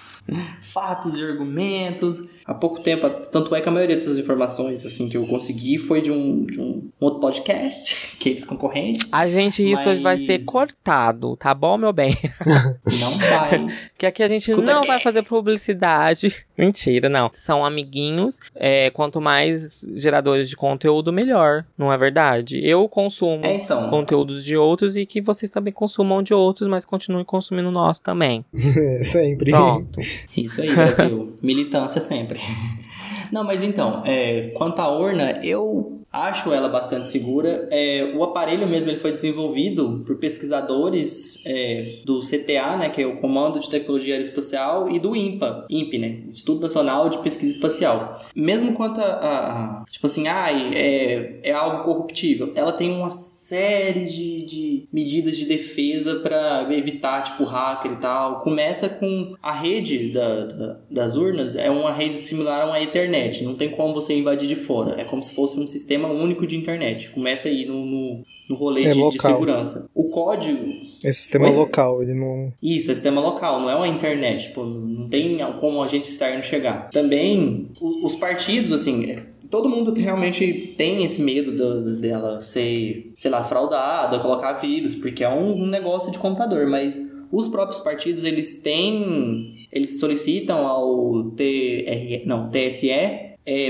fatos e argumentos. Há pouco tempo, tanto é que a maioria dessas informações assim que eu consegui foi de um, de um outro podcast, que é concorrente. A gente, isso Mas- vai ser cortado, tá bom, meu bem? Não vai. Que aqui a gente Escuta não aqui. vai fazer publicidade. Mentira, não. São amiguinhos. É, quanto mais geradores de conteúdo, melhor. Não é verdade? Eu consumo É, então. conteúdos de outros e que vocês também consumam de outros, mas continuem consumindo o nosso também. Sempre. Pronto. Isso aí, Brasil. Militância sempre. Não, mas então, é, quanto à urna, eu acho ela bastante segura. É, o aparelho mesmo ele foi desenvolvido por pesquisadores é, do CTA, né, que é o Comando de Tecnologia Aeroespacial, e do INPA, INPE, né, Instituto Nacional de Pesquisa Espacial. Mesmo quanto a, a- a- tipo assim, ai, é, é algo corruptível, ela tem uma série de, de medidas de defesa para evitar, tipo, hacker e tal. Começa com a rede da, da- das urnas, é uma rede similar a uma Ethernet, não tem como você invadir de fora. É como se fosse um sistema sistema único de internet. Começa aí no, no, no rolê É de, de segurança. O código. É sistema Oi? local, ele não. Isso, é sistema local, não é uma internet. Tipo, não tem como agente externo chegar. Também, os partidos, assim. é- Todo mundo realmente tem esse medo do- dela ser, sei lá, fraudada, colocar vírus, porque é um, um negócio de computador, mas os próprios partidos, eles têm. Eles solicitam ao TR, não, TSE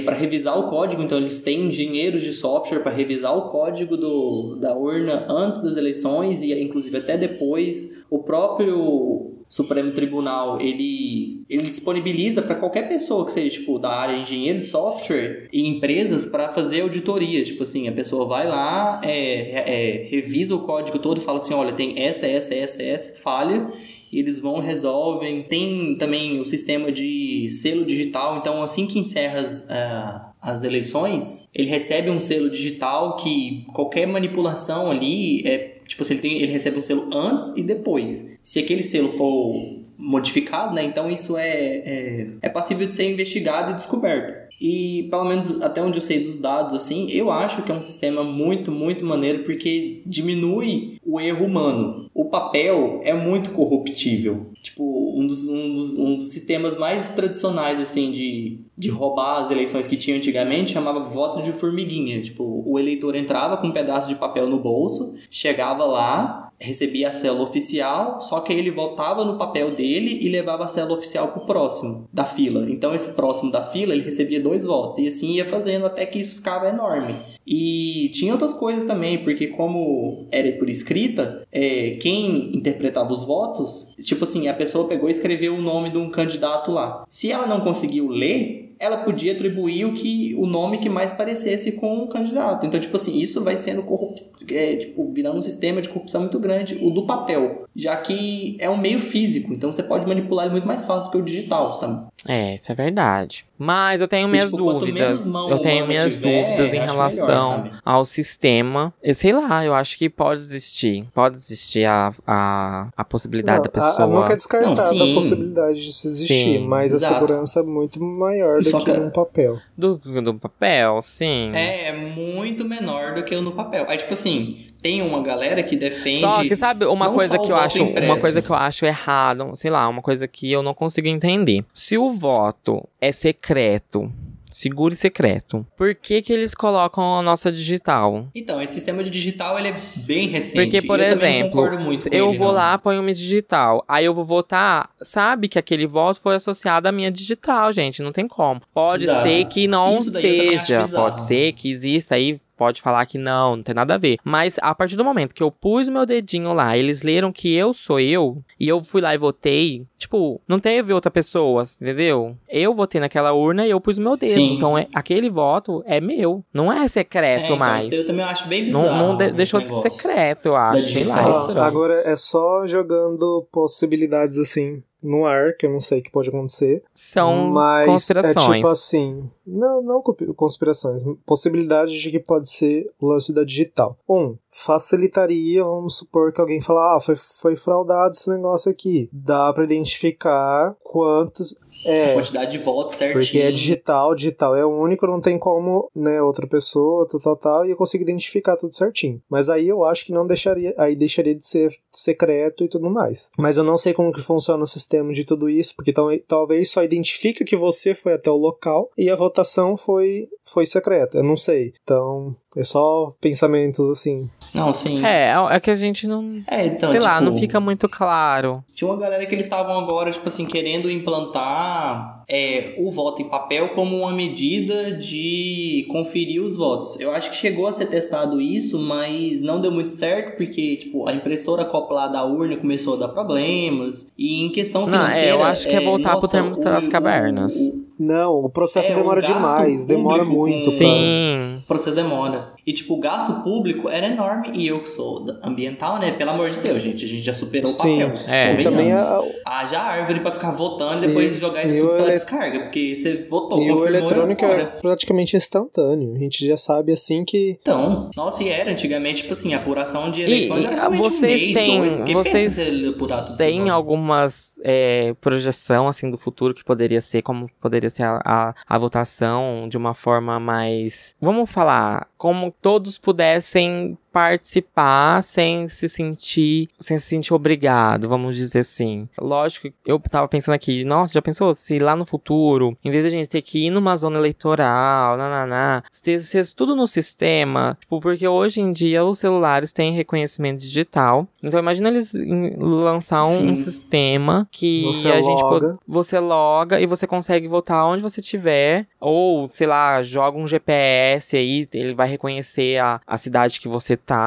para revisar o código, então eles têm engenheiros de software para revisar o código do, da urna antes das eleições e inclusive até depois. O próprio Supremo Tribunal ele, ele disponibiliza para qualquer pessoa que seja tipo da área de engenheiro de software e empresas para fazer auditoria. Tipo assim, a pessoa vai lá, é, é, revisa o código todo e fala assim: olha, tem essa, essa, essa, essa falha eles vão resolvem. Tem também o sistema de selo digital, então assim que encerra as, ah, as eleições, ele recebe um selo digital que qualquer manipulação ali é tipo assim, ele, tem, ele recebe um selo antes e depois. Se aquele selo for modificado, né? Então isso é, é, é passível de ser investigado e descoberto. E pelo menos até onde eu sei dos dados, assim, eu acho que é um sistema muito, muito maneiro porque diminui o erro humano. O papel é muito corruptível. Tipo, um dos, um dos, um dos sistemas mais tradicionais, assim, de, de roubar as eleições que tinha antigamente chamava voto de formiguinha. Tipo, o eleitor entrava com um pedaço de papel no bolso, chegava lá, recebia a célula oficial, só que aí ele voltava no papel dele e levava a célula oficial pro próximo da fila. Então esse próximo da fila, ele recebia dois votos e assim ia fazendo até que isso ficava enorme. E tinha outras coisas também, porque como era por escrita, é, quem interpretava os votos, tipo assim, a pessoa pegou e escreveu o nome de um candidato lá. Se ela não conseguiu ler, ela podia atribuir o que o nome que mais parecesse com o candidato. Então, tipo assim, isso vai sendo corrup... é, tipo, virando um sistema de corrupção muito grande, o do papel, já que é um meio físico, então você pode manipular ele muito mais fácil do que o digital, sabe? É, isso é verdade. Mas eu tenho minhas tipo, quanto dúvidas. menos mão Eu tenho minhas tiver, dúvidas em relação melhor, ao sistema. Eu sei lá, eu acho que pode existir. Pode existir a, a, a possibilidade da Não, a- pessoa. a, nunca é descartada Não, a possibilidade de se existir, Sim, mas exato. a segurança é muito maior do Só que que- um papel. do, do papel, sim. É, é muito menor do que o no papel. Aí, tipo assim, tem uma galera que defende. Só que sabe uma coisa que eu acho, uma impresso. coisa que eu acho errado, sei lá, uma coisa que eu não consigo entender. Se o voto é secreto, seguro e secreto, por que que eles colocam a nossa digital? Então, esse sistema de digital ele é bem recente. Porque, por eu exemplo, eu ele, vou não. lá, ponho minha digital, aí eu vou votar, sabe que aquele voto foi associado à minha digital, gente, não tem como. Pode Exato. ser que não seja, pode ser que exista aí pode falar que não, não tem nada a ver. Mas a partir do momento que eu pus meu dedinho lá, eles leram que eu sou eu, e eu fui lá e votei, tipo, não teve outra pessoa, entendeu? Eu votei naquela urna e eu pus meu dedo. Sim. Então é, aquele voto é meu. Não é É, secreto então, mais. isso eu também acho bem bizarro. Não, não de- deixou de ser negócio. secreto, eu acho. Sei lá, é agora é só jogando possibilidades assim no ar, que eu não sei o que pode acontecer. São mas conspirações. é tipo assim. Não, não conspirações. Possibilidades de que pode ser o lance da digital. Um, facilitaria, vamos supor que alguém fala, ah, foi, foi fraudado esse negócio aqui. Dá pra identificar quantos. A É, quantidade de votos certinho. porque é digital, digital é único, não tem como, né, outra pessoa, tal, tal, tal, e eu consigo identificar tudo certinho. Mas aí eu acho que não deixaria, aí deixaria de ser secreto e tudo mais. Mas eu não sei como que funciona o sistema de tudo isso, porque tal, talvez só identifique que você foi até o local e a votação foi, foi secreta, eu não sei. Então, é só pensamentos assim. Não, sim. É, é que a gente não. É, então, sei lá, tipo, não fica muito claro. Tinha uma galera que eles estavam agora, tipo assim, querendo implantar é, o voto em papel como uma medida de conferir os votos. Eu acho que chegou a ser testado isso, mas não deu muito certo, porque, tipo, a impressora acoplada à urna começou a dar problemas. E em questão Não, financeira... é, eu acho que é voltar pro nossa, tempo das o- cavernas. o- Não, o processo É, o demora gasto demais, demora muito. pra- Sim. o processo demora. E, tipo, o gasto público era enorme. E eu que sou ambiental, né? Pelo amor de Deus, gente. A gente já superou Sim. o papel. É. E também a, Haja árvore pra ficar votando e depois E- jogar isso tudo o pela ele- descarga. Porque você votou, e o eletrônico era é praticamente instantâneo. A gente já sabe assim que. Então, nossa, e era antigamente, tipo assim, a apuração de E- eleições e, era vocês um mês, têm- dois, porque vocês pensa se apurar tudo Tem algumas é, projeção assim do futuro que poderia ser, como poderia ser a, a, a votação de uma forma mais. Vamos falar, como todos pudessem participar sem se sentir sem se sentir obrigado, vamos dizer assim. Lógico, eu tava pensando aqui, nossa, já pensou se lá no futuro, em vez de a gente ter que ir numa zona eleitoral, nananá, ter, ter tudo no sistema, tipo, porque hoje em dia os celulares têm reconhecimento digital. Então imagina eles lançar um, um sistema que Você a gente loga. você loga e você consegue votar onde você tiver, ou sei lá, joga um GPS aí, ele vai reconhecer a, a cidade que você tá,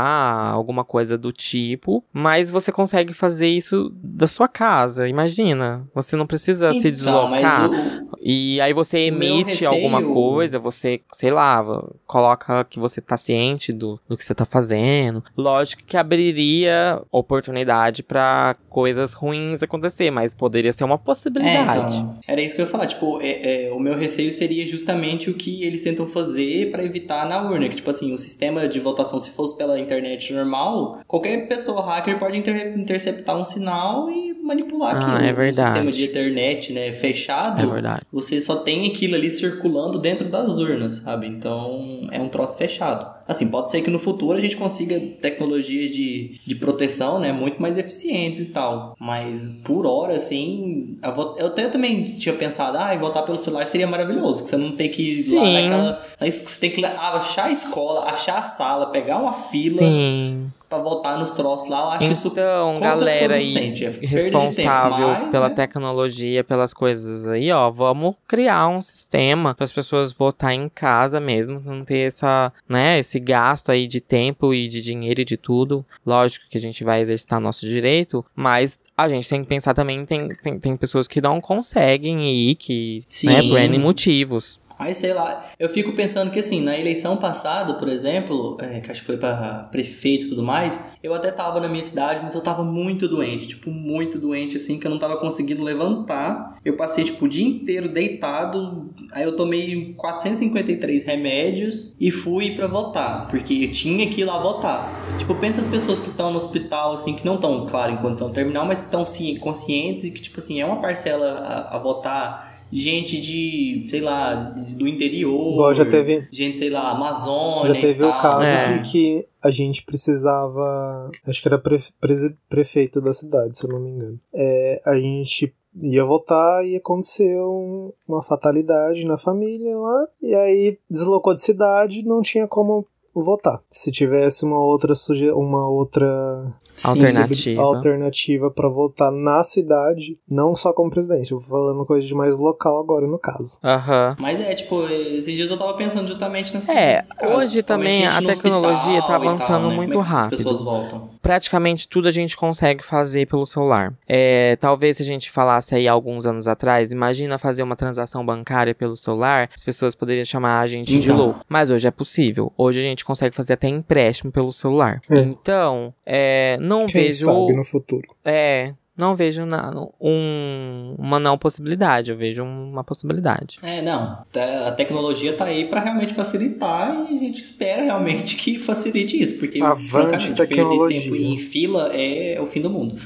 alguma coisa do tipo, mas você consegue fazer isso da sua casa, imagina. Você não precisa se Então, mas deslocar. o- E aí você emite alguma coisa, você, sei lá, coloca que você tá ciente do, do que você tá fazendo. Lógico que abriria oportunidade pra coisas ruins acontecer, mas poderia ser uma É, possibilidade. então, era isso que eu ia falar. Tipo, é, é, o meu receio seria justamente o que eles tentam fazer pra evitar na urna. Que, tipo assim, o sistema de votação, se fosse pela internet normal, qualquer pessoa hacker pode inter- interceptar um sinal e manipular Ah, aquilo. é verdade. O sistema de internet, né, fechado, É verdade. Você só tem aquilo ali circulando dentro das urnas, sabe? Então, é um troço fechado. Assim, pode ser que no futuro a gente consiga tecnologias de, de proteção, né, muito mais eficientes e tal. Mas, por hora, assim, a vo- eu até também tinha pensado, ah, votar pelo celular seria maravilhoso, que você não tem que ir lá Sim. naquela... na es- Você tem que achar a escola, achar a sala, pegar uma fila Sim. Pra votar nos troços lá. Eu acho isso Então, galera aí é responsável pela né? tecnologia, pelas coisas aí, ó, vamos criar um sistema para as pessoas votar em casa mesmo, não ter essa, né, esse gasto aí de tempo e de dinheiro e de tudo. Lógico que a gente vai exercitar nosso direito, mas a gente tem que pensar também, tem, tem, tem pessoas que não conseguem ir, que, né, Sim. por N motivos. Aí, sei lá, eu fico pensando que assim, na eleição passada, por exemplo, é, que acho que foi pra prefeito e tudo mais, eu até tava na minha cidade, mas eu tava muito doente, tipo, muito doente, assim, que eu não tava conseguindo levantar. Eu passei, tipo, o dia inteiro deitado, aí eu tomei 453 remédios e fui pra votar, porque eu tinha que ir lá votar. Tipo, pensa as pessoas que estão no hospital, assim, que não estão, claro, em condição terminal, mas que estão conscientes e que, tipo assim, é uma parcela a, a votar gente de, sei lá, de- do interior. Igual já teve- Gente, sei lá, Amazônia. Já teve e o caso É. de que a gente precisava. Acho que era pre- presi- prefeito da cidade, se eu não me engano. É, a gente ia votar e aconteceu um- uma fatalidade na família lá. E aí deslocou de cidade não tinha como votar. Se tivesse uma outra uma outra. Alternativa. alternativa para votar na cidade, não só como presidente. Eu vou falando coisa de mais local agora no caso. Aham. Mas é, tipo, esses dias eu tava pensando justamente nesses, É, casos. hoje também a no tecnologia tá e tal, avançando né? muito Como é que essas rápido. pessoas voltam. Praticamente tudo a gente consegue fazer pelo celular. É, talvez se a gente falasse aí alguns anos atrás, imagina fazer uma transação bancária pelo celular, as pessoas poderiam chamar a gente de Então. louco. Mas hoje é possível. Hoje a gente consegue fazer até empréstimo pelo celular. É. Então, é, não Quem vejo. sabe no futuro. É. Não vejo na, um, uma não possibilidade, eu vejo uma possibilidade. É, não. tá- A tecnologia tá aí pra realmente facilitar e a gente espera realmente que facilite isso. Porque, Avante perder tecnologia. tempo em fila é o fim do mundo.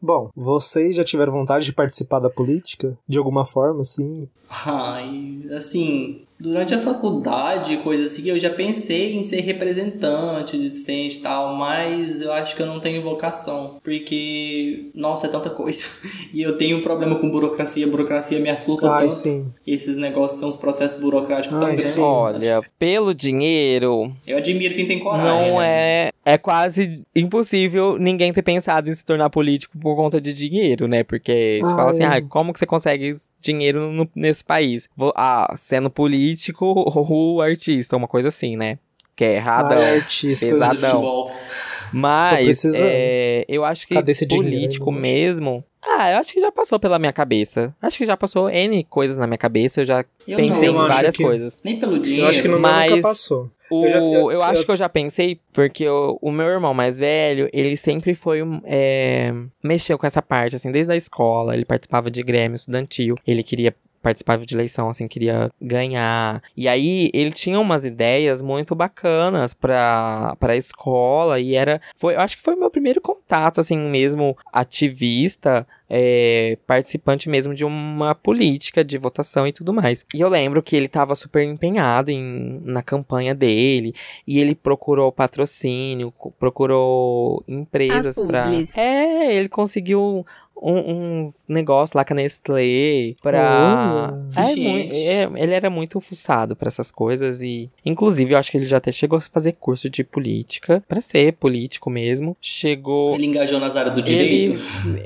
Bom, vocês já tiveram vontade de participar da política? De alguma forma, assim? Ai, assim, durante a faculdade, coisa assim, eu já pensei em ser representante, discente e tal, mas eu acho que eu não tenho vocação, porque, nossa, é tanta coisa. E eu tenho um problema com burocracia, burocracia me assusta Ai, tanto. sim. Esses negócios são uns processos burocráticos tão Ai, grandes. sim. Olha, pelo dinheiro, Eu admiro quem tem coragem. não né? é. É quase impossível ninguém ter pensado em se tornar político por conta de dinheiro, né? Porque você fala assim, Ai. ah, como que você consegue dinheiro no- nesse país? Vou- Ah, sendo político ou artista, uma coisa assim, né? Que é errado. Ai, artista. Pesado. Mas é, eu acho que Cadê esse dinheiro, político mesmo. Ah, eu acho que já passou pela minha cabeça. Acho que já passou N coisas na minha cabeça. Eu já Eu pensei não, em eu várias que- coisas. Nem pelo dinheiro. Eu acho que no Mas- nunca passou. O, Eu já- eu, eu- acho eu- que eu já pensei, porque o, o meu irmão mais velho, ele sempre foi. um, É, mexeu com essa parte, assim, desde a escola. Ele participava de grêmio estudantil. Ele queria participava de eleição, assim, queria ganhar. E aí, ele tinha umas ideias muito bacanas pra, pra escola, e era, foi, eu acho que foi o meu primeiro contato, assim, mesmo ativista, é, participante mesmo de uma política de votação e tudo mais. E eu lembro que ele tava super empenhado em, na campanha dele, e ele procurou patrocínio, procurou empresas publis. É, ele conseguiu um- uns negócios lá com a Nestlé pra. É, é, ele era muito fuçado pra essas coisas e. Inclusive, eu acho que ele já até chegou a fazer curso de política, pra ser político mesmo. Chegou. Ele engajou nas áreas do direito.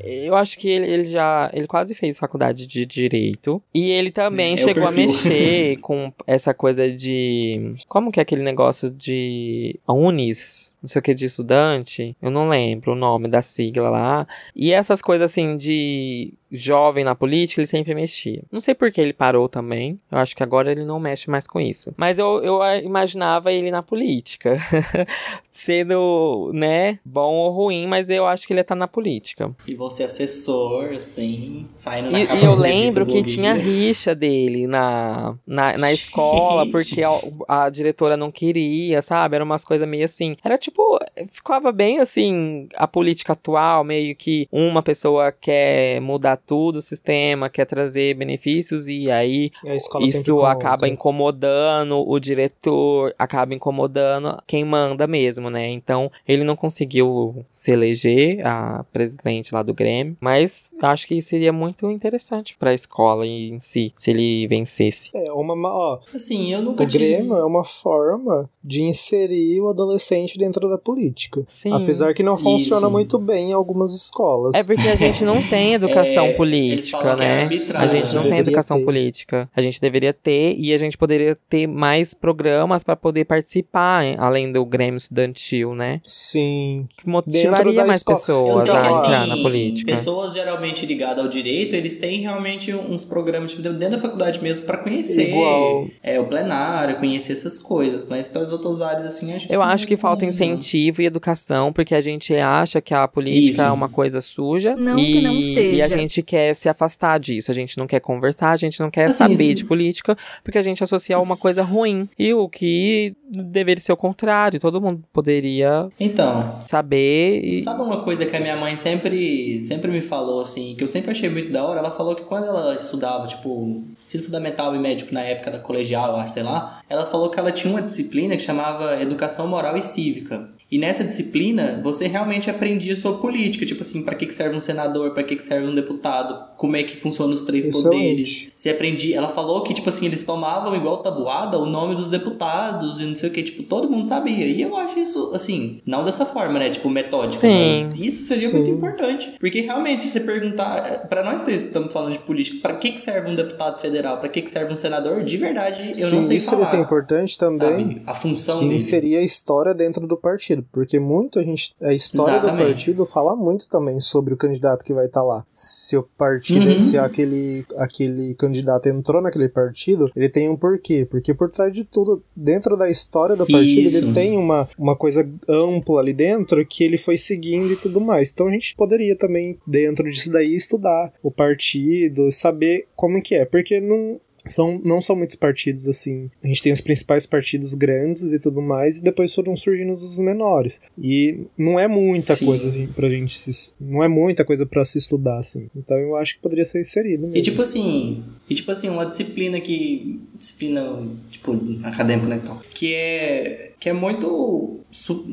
Ele, eu acho que ele, ele já. Ele quase fez faculdade de direito. E ele também É, chegou a mexer com essa coisa de. Como que é aquele negócio de. Unis? Não sei o que de estudante. Eu não lembro o nome da sigla lá. E essas coisas assim de jovem na política, ele sempre mexia. Não sei por que ele parou também. Eu acho que agora ele não mexe mais com isso. Mas eu, eu ah, imaginava ele na política. Sendo, né, bom ou ruim, mas eu acho que ele ia estar na política. E você assessor, assim, saindo na E, e eu lembro que tinha rixa dele na, na, na escola, porque a, a diretora não queria, sabe? Eram umas coisas meio assim. Era tipo, ficava bem assim, a política atual, meio que uma pessoa quer mudar tudo o sistema, quer trazer benefícios, e aí A isso acaba incomodando o diretor, acaba incomodando quem manda mesmo, né? Então, ele não conseguiu se eleger a presidente lá do Grêmio, mas eu acho que seria muito interessante pra escola em si, se ele vencesse. É, uma, ma- ó, Assim, eu nunca o tive... Grêmio é uma forma de inserir o adolescente dentro da política. Sim. Apesar que não funciona Isso. muito bem em algumas escolas. É porque a gente não tem educação É, política, é né? a gente não tem educação ter. política. A gente deveria ter e a gente poderia ter mais programas pra poder participar, hein, além do Grêmio Estudantil, né? Sim. Que motivaria mais escola. pessoas sei a assim, entrar na política. Pessoas geralmente ligadas ao direito, eles têm realmente uns programas tipo, dentro da faculdade mesmo pra conhecer Igual. é, o plenário, conhecer essas coisas. Mas para as outras áreas, assim, acho que Eu acho que falta incentivo e educação, porque a gente acha que a política Isso. é uma coisa suja Não e, que não e a seja. gente quer se afastar disso. A gente não quer conversar, a gente não quer Assim, saber se- de política, porque a gente associa a uma coisa ruim. E o que deveria ser o contrário, todo mundo poderia Então, saber e. Sabe uma coisa que a minha mãe sempre, sempre me falou, assim, que eu sempre achei muito da hora? Ela falou que quando ela estudava, tipo, ensino fundamental e médico na época da colegial, sei lá, ela falou que ela tinha uma disciplina que chamava Educação Moral e Cívica. E nessa disciplina, você realmente aprendia sobre política, tipo assim, pra que que serve um senador, pra que que serve um deputado, como é que funcionam os três Excelente. poderes. Você aprendia, ela falou que, tipo assim, eles tomavam igual tabuada o nome dos deputados e não sei o que, tipo, todo mundo sabia. E eu acho isso, assim, não dessa forma, né, tipo, metódica, Sim. mas isso seria Sim. muito importante. Porque realmente, se você perguntar, pra nós três que estamos falando de política, pra que que serve um deputado federal, pra que que serve um senador, de verdade, eu Sim, não sei isso falar. seria ser importante também. sabe? A função que dele. seria a história dentro do partido, porque muito a gente a história do Exatamente. partido fala muito também sobre o candidato que vai estar lá. Se o partido, Uhum. se aquele aquele candidato entrou naquele partido, ele tem um porquê, porque por trás de tudo, dentro da história do partido, Isso. ele tem uma, uma coisa ampla ali dentro que ele foi seguindo e tudo mais. Então a gente poderia também dentro disso daí estudar o partido, saber como que é, porque não são, não são muitos partidos assim. A gente tem os principais partidos grandes e tudo mais, e depois foram surgindo os menores. E não é muita Sim. coisa assim, pra gente se, Não é muita coisa pra se estudar, assim. Então eu acho que poderia ser inserido mesmo. E tipo assim, e tipo assim, uma disciplina que. Disciplina, tipo, acadêmica, né? Então, que é. Que é muito.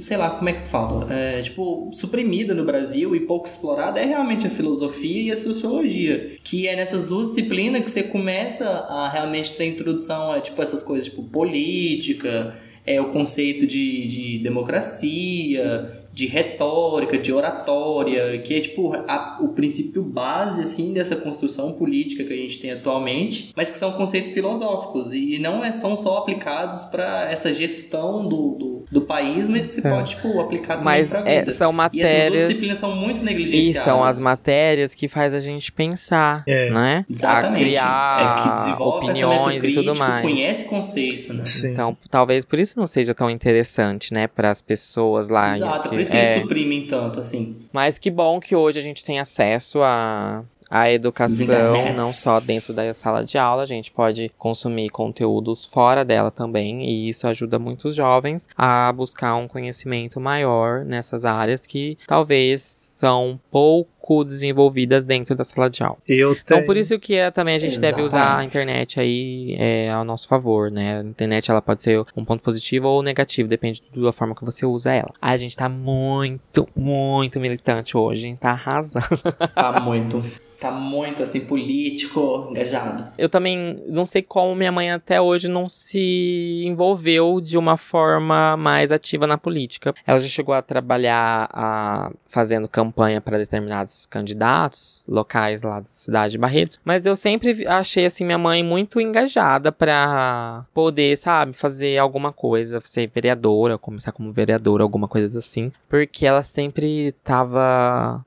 Sei lá, como é que fala? É, tipo, suprimida no Brasil e pouco explorada é realmente a filosofia e a sociologia. Que é nessas duas disciplinas que você começa a realmente ter introdução a, tipo, essas coisas, tipo, política, é o conceito de, de democracia, de retórica, de oratória, que é tipo a- o princípio base assim dessa construção política que a gente tem atualmente, mas que são conceitos filosóficos e não é, são só aplicados para essa gestão do, do, do país, mas que você É. pode, tipo, aplicar também Mas pra é, vida. são E essas duas matérias. disciplinas são muito E negligenciadas. são as matérias que faz a gente pensar, É. né? Exatamente. A criar é que desenvolve opiniões e crítico, tudo mais. conhece conceito, né? Sim. Então, talvez por isso não seja tão interessante, né, para as pessoas lá. Exato, é que- por isso que é. eles suprimem tanto, assim. Mas que bom que hoje a gente tem acesso a a educação, não só dentro da sala de aula, a gente pode consumir conteúdos fora dela também, e isso ajuda muitos jovens a buscar um conhecimento maior nessas áreas que talvez são pouco desenvolvidas dentro da sala de aula. Eu Então, tenho... por isso que é, também a gente deve usar a Exatamente. internet aí é, ao nosso favor, né? A internet ela pode ser um ponto positivo ou negativo, depende da forma que você usa ela. A gente tá muito, muito militante hoje, hein? Tá arrasando. Tá muito. Tá muito, assim, político, engajado. Eu também não sei como minha mãe até hoje não se envolveu de uma forma mais ativa na política. Ela já chegou a trabalhar a, fazendo campanha para determinados candidatos locais lá da cidade de Barretos, mas eu sempre achei assim minha mãe muito engajada para poder, sabe, fazer alguma coisa, ser vereadora, começar como vereadora, alguma coisa assim, porque ela sempre estava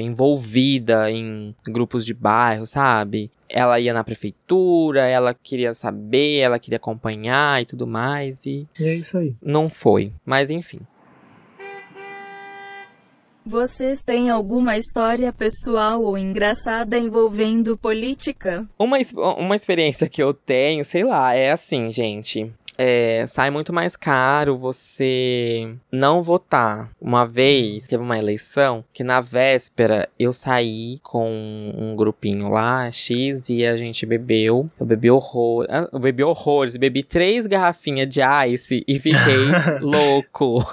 envolvida em grupos de bairro, sabe? Ela ia na prefeitura, ela queria saber, ela queria acompanhar e tudo mais, e E é isso aí. não foi. Mas enfim. Vocês têm alguma história pessoal ou engraçada envolvendo política? Uma, uma experiência que eu tenho, sei lá, é assim, gente. É, sai muito mais caro você não votar. Uma vez teve uma eleição que na véspera eu saí com um grupinho lá, X, e a gente bebeu. Eu bebi horror, eu bebi horrores, bebi três garrafinhas de ice e fiquei louco.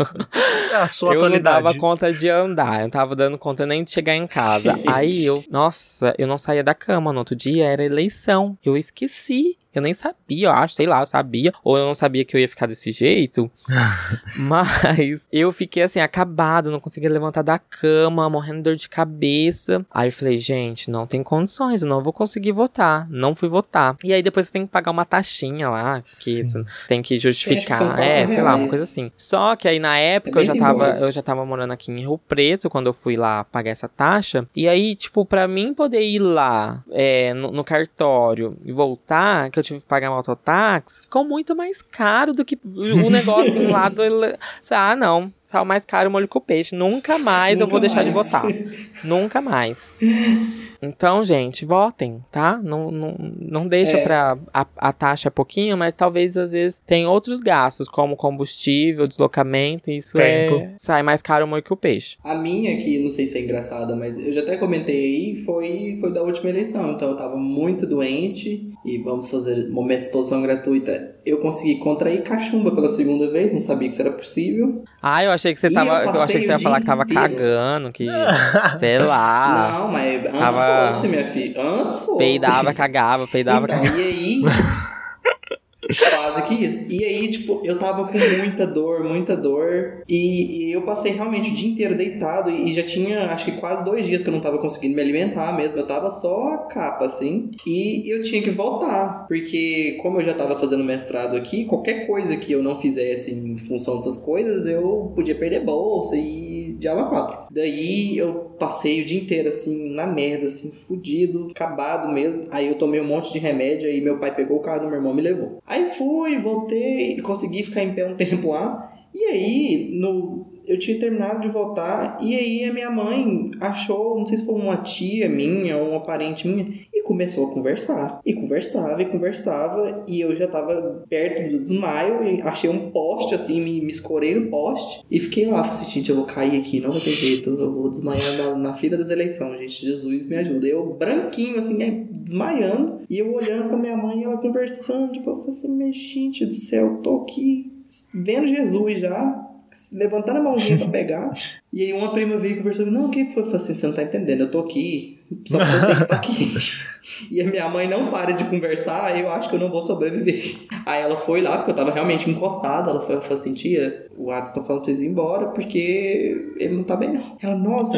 É a sua eu não dava conta de andar, eu não tava dando conta nem de chegar em casa. Gente. Aí eu, nossa, eu não saía da cama. No outro dia era eleição. Eu esqueci. Eu nem sabia, eu acho, sei lá, eu sabia. Ou eu não sabia que eu ia ficar desse jeito. Mas eu fiquei assim, acabado, não conseguia levantar da cama, morrendo de dor de cabeça. Aí eu falei, gente, não tem condições, eu não vou conseguir votar. Não fui votar. E aí depois você tem que pagar uma taxinha lá, que tem que que justificar. quatro É, sei lá, uma reais. coisa assim. Só que aí na época É eu já tava, eu já tava morando aqui em Rio Preto quando eu fui lá pagar essa taxa. E aí, tipo, pra mim poder ir lá é, no, no cartório e voltar, que eu tive que pagar um autotáxi, ficou muito mais caro do que o negocinho lá do. Ah, não. Saiu mais caro o molho com peixe. Nunca mais eu Nunca vou deixar de mais. votar. Nunca mais. Então, gente, votem, tá? Não, não, não deixa É. pra. A, a taxa é pouquinho, mas talvez às vezes tem outros gastos, como combustível, deslocamento, e isso é. Tempo. Sai mais caro o molho que o peixe. A minha, que não sei se é engraçada, mas eu já até comentei aí, foi, foi da última eleição. Então eu tava muito doente e vamos fazer momento de exposição gratuita. Eu consegui contrair cachumba pela segunda vez, não sabia que isso era possível. Ah, eu achei que você tava. eu Eu, achei que você ia falar que tava inteiro. cagando, que. sei lá. não, mas antes tava- fosse, minha filha. Antes fosse. Peidava, cagava, peidava, então, cagava. e aí. Quase que isso. E aí, tipo, eu tava com muita dor, muita dor. E, e eu passei realmente o dia inteiro deitado. E, e já tinha, acho que quase dois dias que eu não tava conseguindo me alimentar mesmo. Eu tava só a capa, assim. E eu tinha que voltar. Porque, como eu já tava fazendo mestrado aqui, qualquer coisa que eu não fizesse em função dessas coisas, eu podia perder bolsa e diabo a quatro. Daí eu passei o dia inteiro, assim, na merda, assim, fudido, acabado mesmo. Aí eu tomei um monte de remédio, aí meu pai pegou o carro do meu irmão e me levou. Aí fui, voltei, consegui ficar em pé um tempo lá. E aí, no, eu tinha terminado de voltar, e aí a minha mãe achou, não sei se foi uma tia minha ou uma parente minha, e começou a conversar. E conversava, e conversava, e eu já tava perto do desmaio, e achei um poste assim, me, me escorei no poste, e fiquei lá, falei assim, gente, eu vou cair aqui, não vai ter jeito, eu vou desmaiar na, na fila das eleições, gente, Jesus me ajuda. Eu, branquinho, assim, desmaiando, e eu olhando pra minha mãe, e ela conversando, tipo, eu falei assim, gente do céu, tô aqui vendo Jesus já, levantando a mãozinha pra pegar. E aí uma prima veio e conversou comigo, não, o que foi? Eu falei assim, você não tá entendendo, eu tô aqui, só que eu tenho que estar aqui. e a minha mãe não para de conversar, eu acho que eu não vou sobreviver. Aí ela foi lá, porque eu tava realmente encostado, ela foi, falou assim, tia, o Adson tá falando pra vocês ir embora, porque ele não tá bem não. Ela, nossa.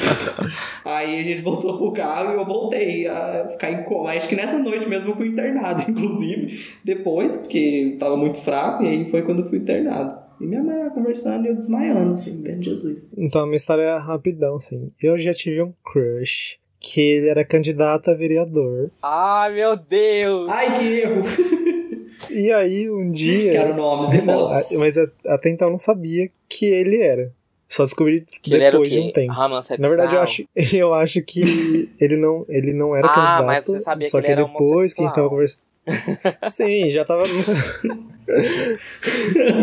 Aí a gente voltou pro carro e eu voltei a ficar em coma. Acho que nessa noite mesmo eu fui internado, inclusive, depois, porque eu tava muito fraco, e aí foi quando eu fui internado. E minha mãe conversando e eu desmaiando, assim, vendo Jesus. Então, a minha história é rapidão, assim. Eu já tive um crush que ele era candidato a vereador. Ai, meu Deus! Ai, que erro! E aí, um dia. Quero nomes e fotos. mas até então eu não sabia que ele era. Só descobri Que depois de um tempo. Na verdade, eu acho, eu acho que ele não, ele não era Ah, candidato. mas você sabia só que ele era depois que a gente tava conversando. Sim, já tava.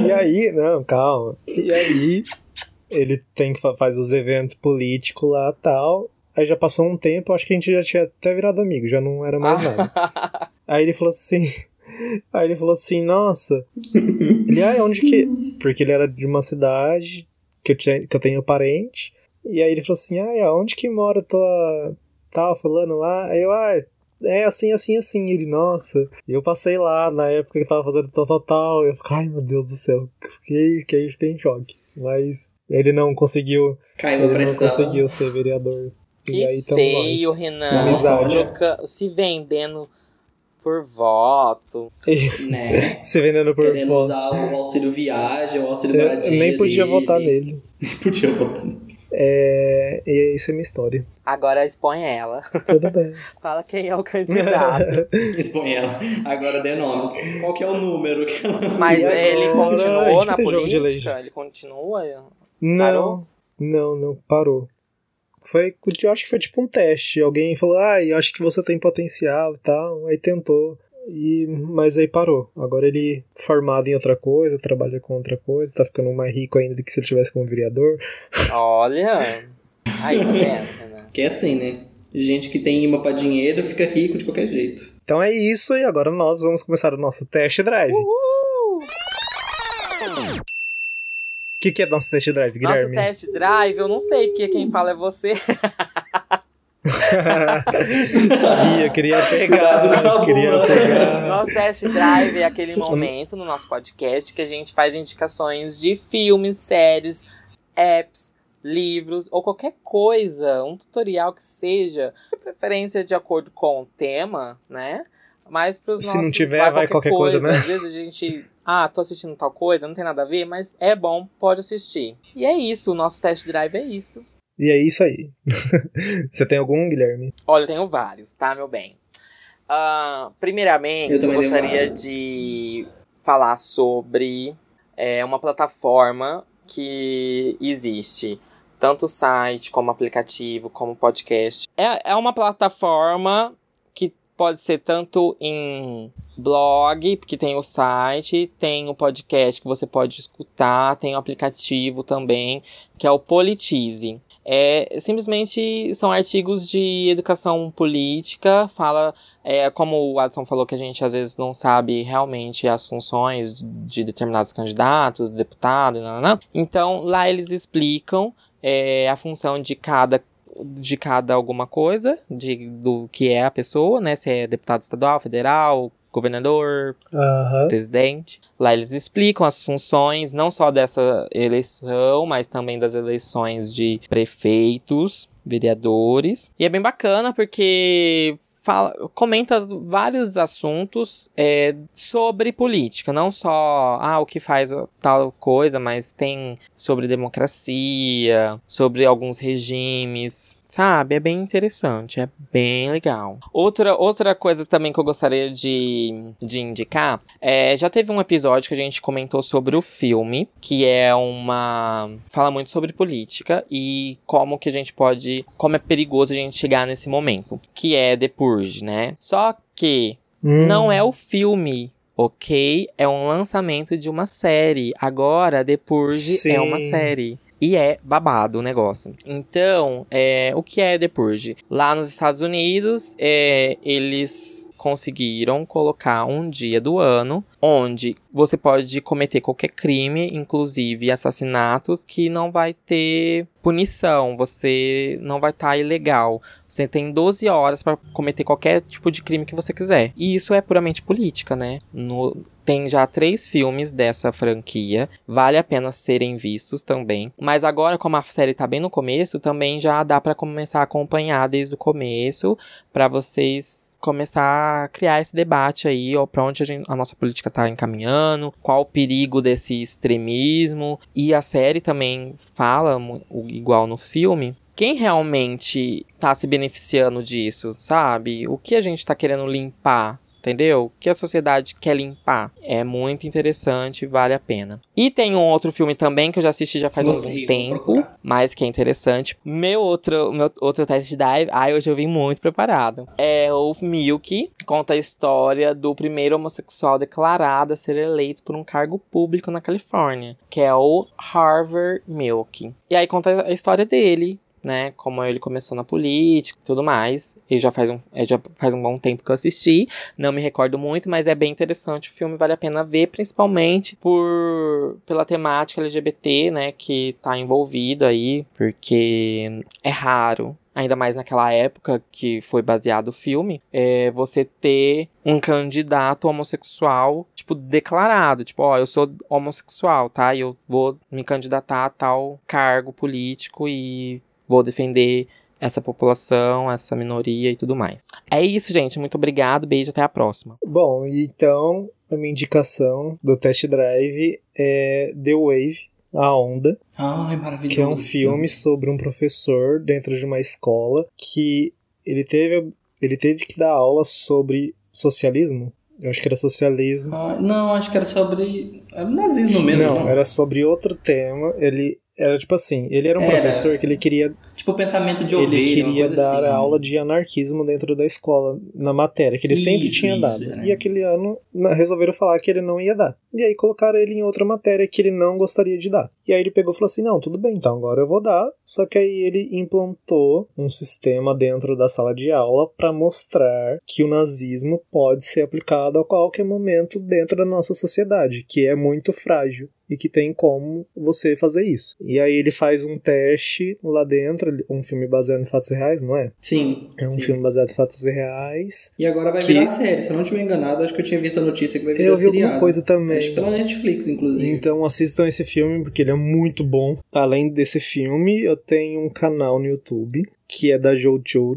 e aí, não, calma. E aí, ele tem que fa- faz os eventos políticos lá tal. Aí já passou um tempo, acho que a gente já tinha até virado amigo, já não era mais nada. Aí ele falou assim. Aí ele falou assim, nossa. Ele, ah, onde que. Porque ele era de uma cidade que eu, tinha, que eu tenho parente. E aí ele falou assim, ah, onde que mora tua. Tal, fulano lá? Aí eu, ah, é assim, assim, assim. Ele, nossa. E eu passei lá na época que tava fazendo tal, tal, tal. Eu fiquei, ai meu Deus do céu. Fiquei, fiquei, fiquei em choque. Mas ele não conseguiu. Caiu Ele não pressão. conseguiu ser vereador. Que e aí feio, nós. Renan. Na amizade. Nunca se vendendo por voto. Né? Se vendendo por Querendo foto. usar o auxílio viagem, o auxílio Eu moradia nem podia dele. votar nele. Nem podia votar nele. É, e essa é a minha história. Agora expõe ela. Tudo bem. Fala quem é o candidato. Expõe ela. Agora dê nomes. Qual que é o número que ela... Mas agora? ele continuou na tem jogo de política? Ele continua? Não, Parou? não, não, parou. Foi, eu acho que foi tipo um teste. Alguém falou, ah, eu acho que você tem potencial e tal. Aí tentou. E, mas aí parou. Agora ele formado em outra coisa, trabalha com outra coisa, tá ficando mais rico ainda do que se ele tivesse como vereador. Olha. Aí, tá vendo, Renan? Que é assim, né? Gente que tem imã pra dinheiro fica rico de qualquer jeito. Então é isso, e agora nós vamos começar o nosso test drive. O Uhul! que, que é nosso test drive, Nosso Guilherme? test drive, eu não sei, porque quem fala é você. Sabia, queria pegar. queria pegar. Nosso test drive é aquele momento no nosso podcast que a gente faz indicações de filmes, séries, apps, livros ou qualquer coisa, um tutorial que seja, de preferência de acordo com o tema, né? Mas pros Se não tiver, vai qualquer coisa, né? Às vezes a gente, ah, tô assistindo tal coisa, não tem nada a ver, mas é bom, pode assistir. E é isso, o nosso test drive é isso. E é isso aí. Você tem algum, Guilherme? Olha, eu tenho vários, tá, meu bem? Ah, primeiramente, Eu eu, gostaria de falar sobre é, uma plataforma que existe. Tanto site, como aplicativo, como podcast. É, é uma plataforma que pode ser tanto em blog, porque tem o site, tem o podcast que você pode escutar, tem o aplicativo também, que é o Politize. É, simplesmente são artigos de educação política, fala, é, como o Adson falou que a gente às vezes não sabe realmente as funções de- de determinados candidatos, deputados, nananã. então lá eles explicam é, a função de cada de cada alguma coisa, de, do que é a pessoa, né? Se é deputado estadual, federal, governador, Aham. presidente. Lá eles explicam as funções, não só dessa eleição, mas também das eleições de prefeitos, vereadores. E é bem bacana porque fala, comenta vários assuntos é, sobre política, não só ah, o que faz tal coisa, mas tem sobre democracia, sobre alguns regimes, sabe? É bem interessante, é bem legal. Outra, outra coisa também que eu gostaria de, de indicar é, já teve um episódio que a gente comentou sobre o filme, que é uma. fala muito sobre política e como que a gente pode. como é perigoso a gente chegar nesse momento, que é The Purge, né? Só que Hum. não é o filme. Ok? É um lançamento de uma série. Agora, The Purge Sim. é uma série. E é babado o negócio. Então, é, o que é The Purge? Lá nos Estados Unidos, é, eles conseguiram colocar um dia do ano onde você pode cometer qualquer crime, inclusive assassinatos, que não vai ter punição. Você não vai estar ilegal. Você tem 12 horas para cometer qualquer tipo de crime que você quiser. E isso é puramente política, né? No, Tem já três filmes dessa franquia, vale a pena serem vistos também. Mas agora, como a série tá bem no começo, também já dá para começar a acompanhar desde o começo, para vocês começar a criar esse debate aí, ó, pra onde a, gente, a nossa política tá encaminhando, qual o perigo desse extremismo. E a série também fala, igual no filme, quem realmente tá se beneficiando disso, sabe? O que a gente tá querendo limpar entendeu? Que a sociedade quer limpar. É muito interessante, vale a pena. E tem um outro filme também que eu já assisti já faz Gostei, um tempo, mas que é interessante. Meu outro, meu outro teste dive, ai, hoje eu vim muito preparado. É o Milk, conta a história do primeiro homossexual declarado a ser eleito por um cargo público na Califórnia, que é o Harvard Milk. E aí conta a história dele, né? Como ele começou na política e tudo mais. E já faz, um, é, já faz um bom tempo que eu assisti. Não me recordo muito, mas é bem interessante. O filme vale a pena ver, principalmente por pela temática LGBT, né? Que tá envolvida aí. Porque é raro ainda mais naquela época que foi baseado o filme, é você ter um candidato homossexual, tipo, declarado. Tipo, ó, eu sou homossexual, tá? E eu vou me candidatar a tal cargo político e vou defender essa população, essa minoria e tudo mais. É isso, gente. Muito obrigado. Beijo, até a próxima. Bom, então a minha indicação do test drive é The Wave, a Onda. Ai, maravilhoso. Que é um filme sobre um professor dentro de uma escola que ele teve, ele teve que dar aula sobre socialismo. Eu acho que era socialismo. Ah, não, acho que era sobre. Era nazismo mesmo. Não, não, era sobre outro tema. Ele era tipo assim, ele era um era. professor que ele queria Tipo, pensamento de ovelha. Ele queria dar assim. aula de anarquismo dentro da escola, na matéria, que ele isso, sempre tinha isso, dado. É. E aquele ano resolveram falar que ele não ia dar. E aí colocaram ele em outra matéria que ele não gostaria de dar. E aí ele pegou e falou assim: não, tudo bem, então agora eu vou dar. Só que aí ele implantou um sistema dentro da sala de aula para mostrar que o nazismo pode ser aplicado a qualquer momento dentro da nossa sociedade, que é muito frágil e que tem como você fazer isso. E aí ele faz um teste lá dentro um filme baseado em fatos reais, não é? Sim. É um sim. filme baseado em fatos reais. E agora vai que... virar série. Se eu não estiver enganado, acho que eu tinha visto a notícia que vai virar Eu vi seriado. alguma coisa também. Acho pela Netflix, inclusive. Então assistam esse filme, porque ele é muito bom. Além desse filme, eu tenho um canal no YouTube, que é da Jojo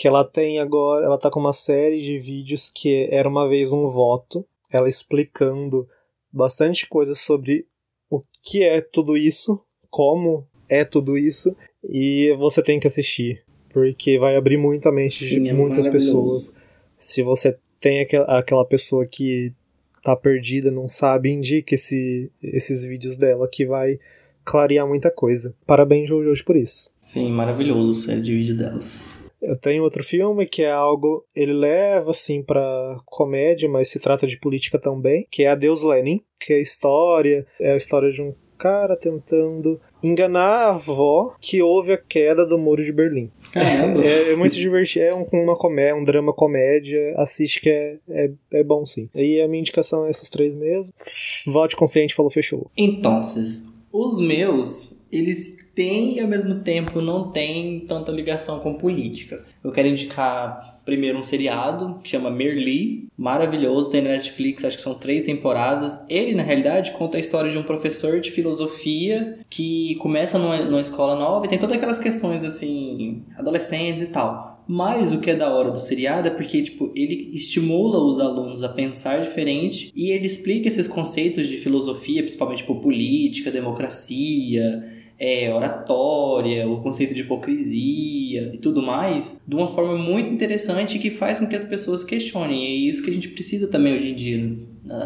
que ela tem agora, ela tá com uma série de vídeos que era uma vez um voto, ela explicando bastante coisa sobre o que é tudo isso, como é tudo isso e você tem que assistir, porque vai abrir muito a mente Sim, de é muitas pessoas. Se você tem aquela pessoa que tá perdida, não sabe, indique esse, esses vídeos dela que vai clarear muita coisa. Parabéns, Jojo, por isso. Sim, maravilhoso o série de vídeo delas. Eu tenho outro filme que é algo. Ele leva, assim, pra comédia, mas se trata de política também, que é Adeus Lenin, que é a história. É a história de um cara tentando enganar a avó que houve a queda do muro de Berlim. Caramba! É, é muito divertido, é um, uma comédia, um drama comédia, assiste que é, é, é bom sim. E a minha indicação é essas três mesmo. Vote consciente, falou, fechou. Então, os meus, eles têm e ao mesmo tempo não têm tanta ligação com política. Eu quero indicar primeiro um seriado que chama Merli, maravilhoso, tem na Netflix, acho que são três temporadas. Ele, na realidade, conta a história de um professor de filosofia que começa numa, numa escola nova e tem todas aquelas questões, assim, adolescentes e tal. Mas o que é da hora do seriado é porque, tipo, ele estimula os alunos a pensar diferente e ele explica esses conceitos de filosofia, principalmente, tipo, política, democracia, é, oratória, o conceito de hipocrisia e tudo mais, de uma forma muito interessante que faz com que as pessoas questionem. E é isso que a gente precisa também hoje em dia,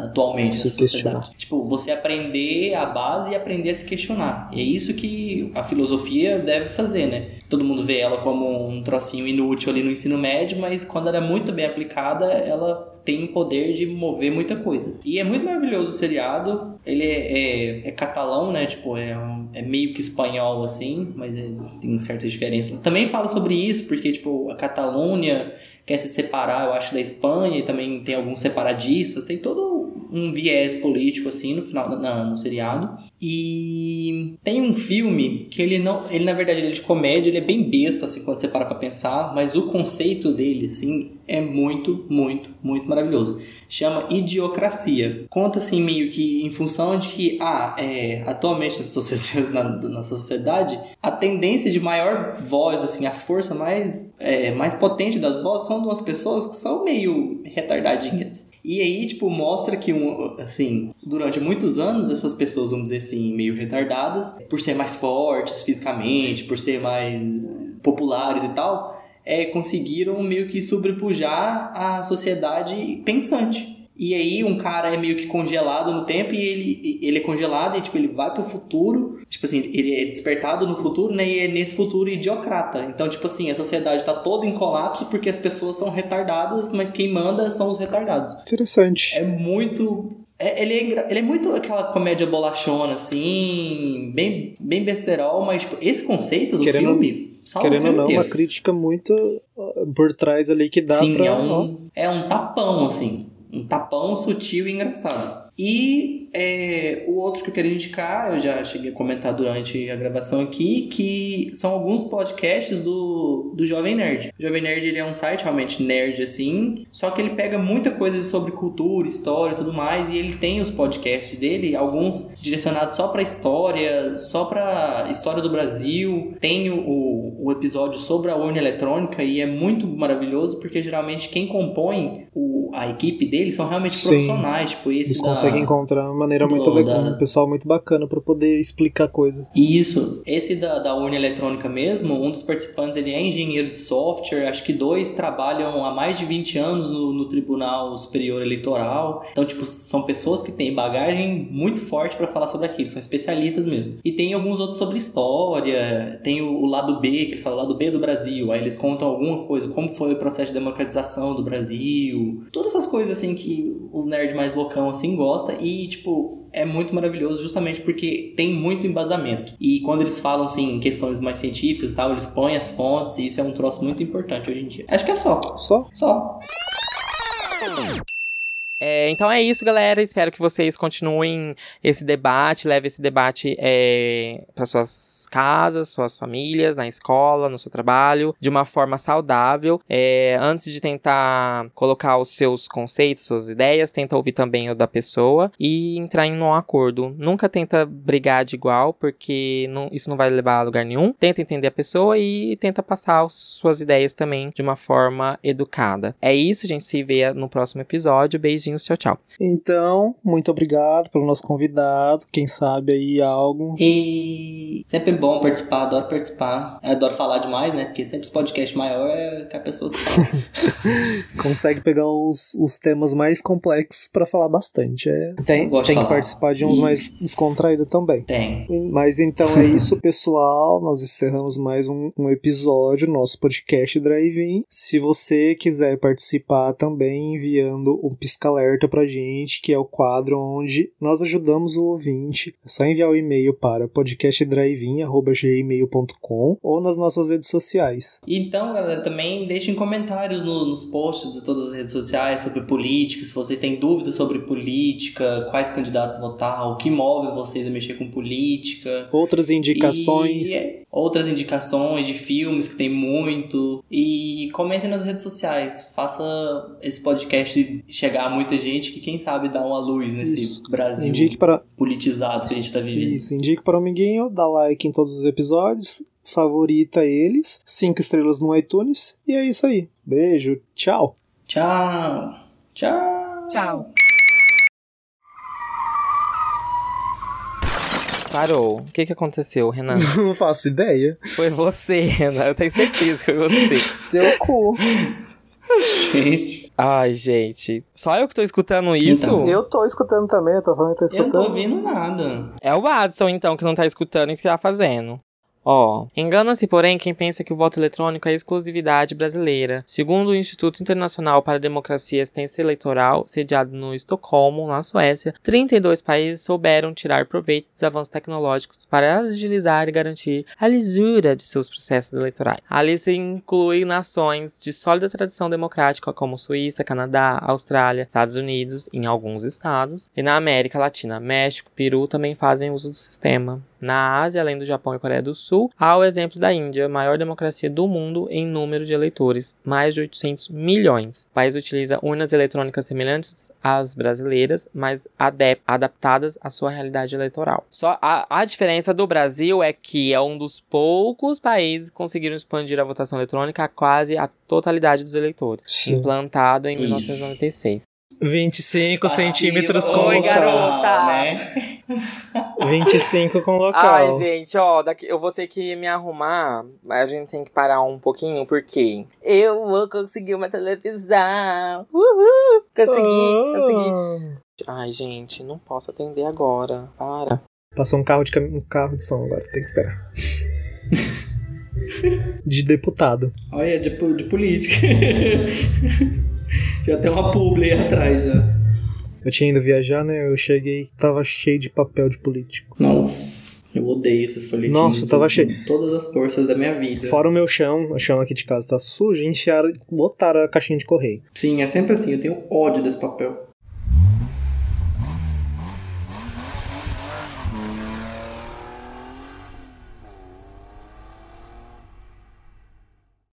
atualmente na sociedade. Tipo, você aprender a base e aprender a se questionar. E é isso que a filosofia deve fazer, né? Todo mundo vê ela como um trocinho inútil ali no ensino médio, mas quando ela é muito bem aplicada, ela tem poder de mover muita coisa. E é muito maravilhoso o seriado. Ele é, é, é catalão, né? Tipo, é, um, é meio que espanhol, assim, mas é, tem certa diferença. Também fala sobre isso, porque, tipo, a Catalunha quer se separar, eu acho, da Espanha, e também tem alguns separadistas, tem todo um viés político, assim, no final, na, no seriado. E tem um filme que ele não. Ele, na verdade, ele é de comédia, ele é bem besta, assim, quando você para pra pensar, mas o conceito dele, assim, é muito, muito, muito maravilhoso. Chama Idiocracia. Conta assim meio que em função de que, ah, é, atualmente na sociedade, na, na, sociedade, a tendência de maior voz, assim, a força mais, é, mais potente das vozes são de umas pessoas que são meio retardadinhas. E aí, tipo, mostra que, um, assim, durante muitos anos, essas pessoas, vamos dizer assim, meio retardadas, por ser mais fortes fisicamente, por ser mais populares e tal, é, conseguiram meio que sobrepujar a sociedade pensante. E aí um cara é meio que congelado no tempo e ele, ele é congelado e tipo, ele vai pro futuro. Tipo assim, ele é despertado no futuro, né? E é nesse futuro idiocrata. Então, tipo assim, a sociedade tá toda em colapso porque as pessoas são retardadas, mas quem manda são os retardados. Interessante. É muito. É, ele, é, ele é muito aquela comédia bolachona, assim, bem, bem besterol, mas tipo, esse conceito do Querendo... filme Salve Querendo ou não, uma crítica muito uh, por trás ali que dá Sim, pra... é um, é um tapão, assim. Um tapão sutil e engraçado. E é, o outro que eu queria indicar, eu já cheguei a comentar durante a gravação aqui, que são alguns podcasts do, do Jovem Nerd. O Jovem Nerd ele é um site realmente nerd assim, só que ele pega muita coisa sobre cultura, história e tudo mais, e ele tem os podcasts dele, alguns direcionados só para história, só para história do Brasil. Tem o, o episódio sobre a urna eletrônica e é muito maravilhoso porque geralmente quem compõe o, a equipe dele são realmente Sim. profissionais, tipo esse Eles da conseguem encontrar uma maneira muito do- legal, um pessoal muito bacana pra poder explicar coisas. Isso. Esse da, da urna eletrônica mesmo, um dos participantes ele é engenheiro de software, acho que dois trabalham há mais de 20 anos no, no Tribunal Superior Eleitoral. Então, tipo, são pessoas que têm bagagem muito forte pra falar sobre aquilo, são especialistas mesmo. E tem alguns outros sobre história, tem o, o lado B, que eles falam, o lado B do Brasil, aí eles contam alguma coisa, como foi o processo de democratização do Brasil, todas essas coisas assim que os nerds mais loucão assim gostam e, tipo, é muito maravilhoso justamente porque tem muito embasamento. E quando eles falam, assim, em questões mais científicas e tal, eles põem as fontes e isso é um troço muito importante hoje em dia. Acho que é só. Só? Só. É, então é isso, galera. Espero que vocês continuem esse debate, leve esse debate é, para suas casas, suas famílias, na escola, no seu trabalho, de uma forma saudável. É, antes de tentar colocar os seus conceitos, suas ideias, tenta ouvir também o da pessoa e entrar em um acordo. Nunca tenta brigar de igual, porque não- isso não vai levar a lugar nenhum. Tenta entender a pessoa e tenta passar as suas ideias também de uma forma educada. É isso, a gente se vê no próximo episódio. Beijinhos, tchau, tchau. Então, muito obrigado pelo nosso convidado. Quem sabe aí algo. E sempre bom participar, adoro participar. Eu adoro falar demais, né? Porque sempre os podcasts maior é que a pessoa que fala. Consegue pegar os, os temas mais complexos pra falar bastante. É, tem tem que participar de uns E- mais descontraídos também. Tem. Mas então é isso, pessoal. Nós encerramos mais um, um episódio, nosso podcast Drive-In. Se você quiser participar também, enviando um pisca-alerta pra gente, que é o quadro onde nós ajudamos o ouvinte. É só enviar o e-mail para podcastdrivein.gmail.com ou nas nossas redes sociais. Então, galera, também deixem comentários no- nos posts de todas as redes sociais sobre política, se vocês têm dúvidas sobre política, quais candidatos votar, o que move vocês a mexer com política. Outras indicações. E, é, outras indicações de filmes que tem muito. E comentem nas redes sociais. Faça esse podcast chegar a muita gente que, quem sabe, dá uma luz nesse Isso. Brasil para, politizado que a gente tá vivendo. Isso, indique para o amiguinho, dá like em todos os episódios, favorita eles, cinco estrelas no iTunes, e é isso aí. Beijo, tchau. Tchau! Tchau! Tchau. Parou. O que, que aconteceu, Renan? Não faço ideia. Foi você, Renan. Eu tenho certeza que foi você. Seu cu. Gente, Ai, gente. Só eu que tô escutando isso? Então. Eu tô escutando também, eu tô falando que tô eu não tô escutando. ouvindo nada. É o Adson, então, que não tá escutando e que tá fazendo. Ó, engana-se, porém, quem pensa que o voto eletrônico é exclusividade brasileira. Segundo o Instituto Internacional para a Democracia e Assistência Eleitoral, sediado no Estocolmo, na Suécia, 32 países souberam tirar proveito dos avanços tecnológicos para agilizar e garantir a lisura de seus processos eleitorais. A lista inclui nações de sólida tradição democrática como Suíça, Canadá, Austrália, Estados Unidos, em alguns estados, e na América Latina, México, Peru também fazem uso do sistema. Na Ásia, além do Japão e Coreia do Sul, há o exemplo da Índia, maior democracia do mundo em número de eleitores, mais de 800 milhões. O país utiliza urnas eletrônicas semelhantes às brasileiras, mas adaptadas à sua realidade eleitoral. Só a, a diferença do Brasil é que é um dos poucos países que conseguiram expandir a votação eletrônica a quase a totalidade dos eleitores, Sim. implantado em Ixi. 1996. 25 Vacilo. centímetros com Oi, local. garota. Né? 25 com local. Ai, gente, ó, daqui, eu vou ter que me arrumar, mas a gente tem que parar um pouquinho, porque eu vou conseguir uma televisão. Uhul! Consegui, consegui. Ah. Ai, gente, não posso atender agora. Para. Passou um carro de, cam- um carro de som agora, tem que esperar. de deputado. Olha, de, de política. já tem uma publi aí atrás já. Eu tinha ido viajar, né? Eu cheguei tava cheio de papel de político. Nossa, eu odeio esses folhetinhos. Nossa, tava cheio. Todas as forças da minha vida. Fora o meu chão, o chão aqui de casa tá sujo, enfiaram, botaram a caixinha de correio. Sim, é sempre assim, eu tenho ódio desse papel.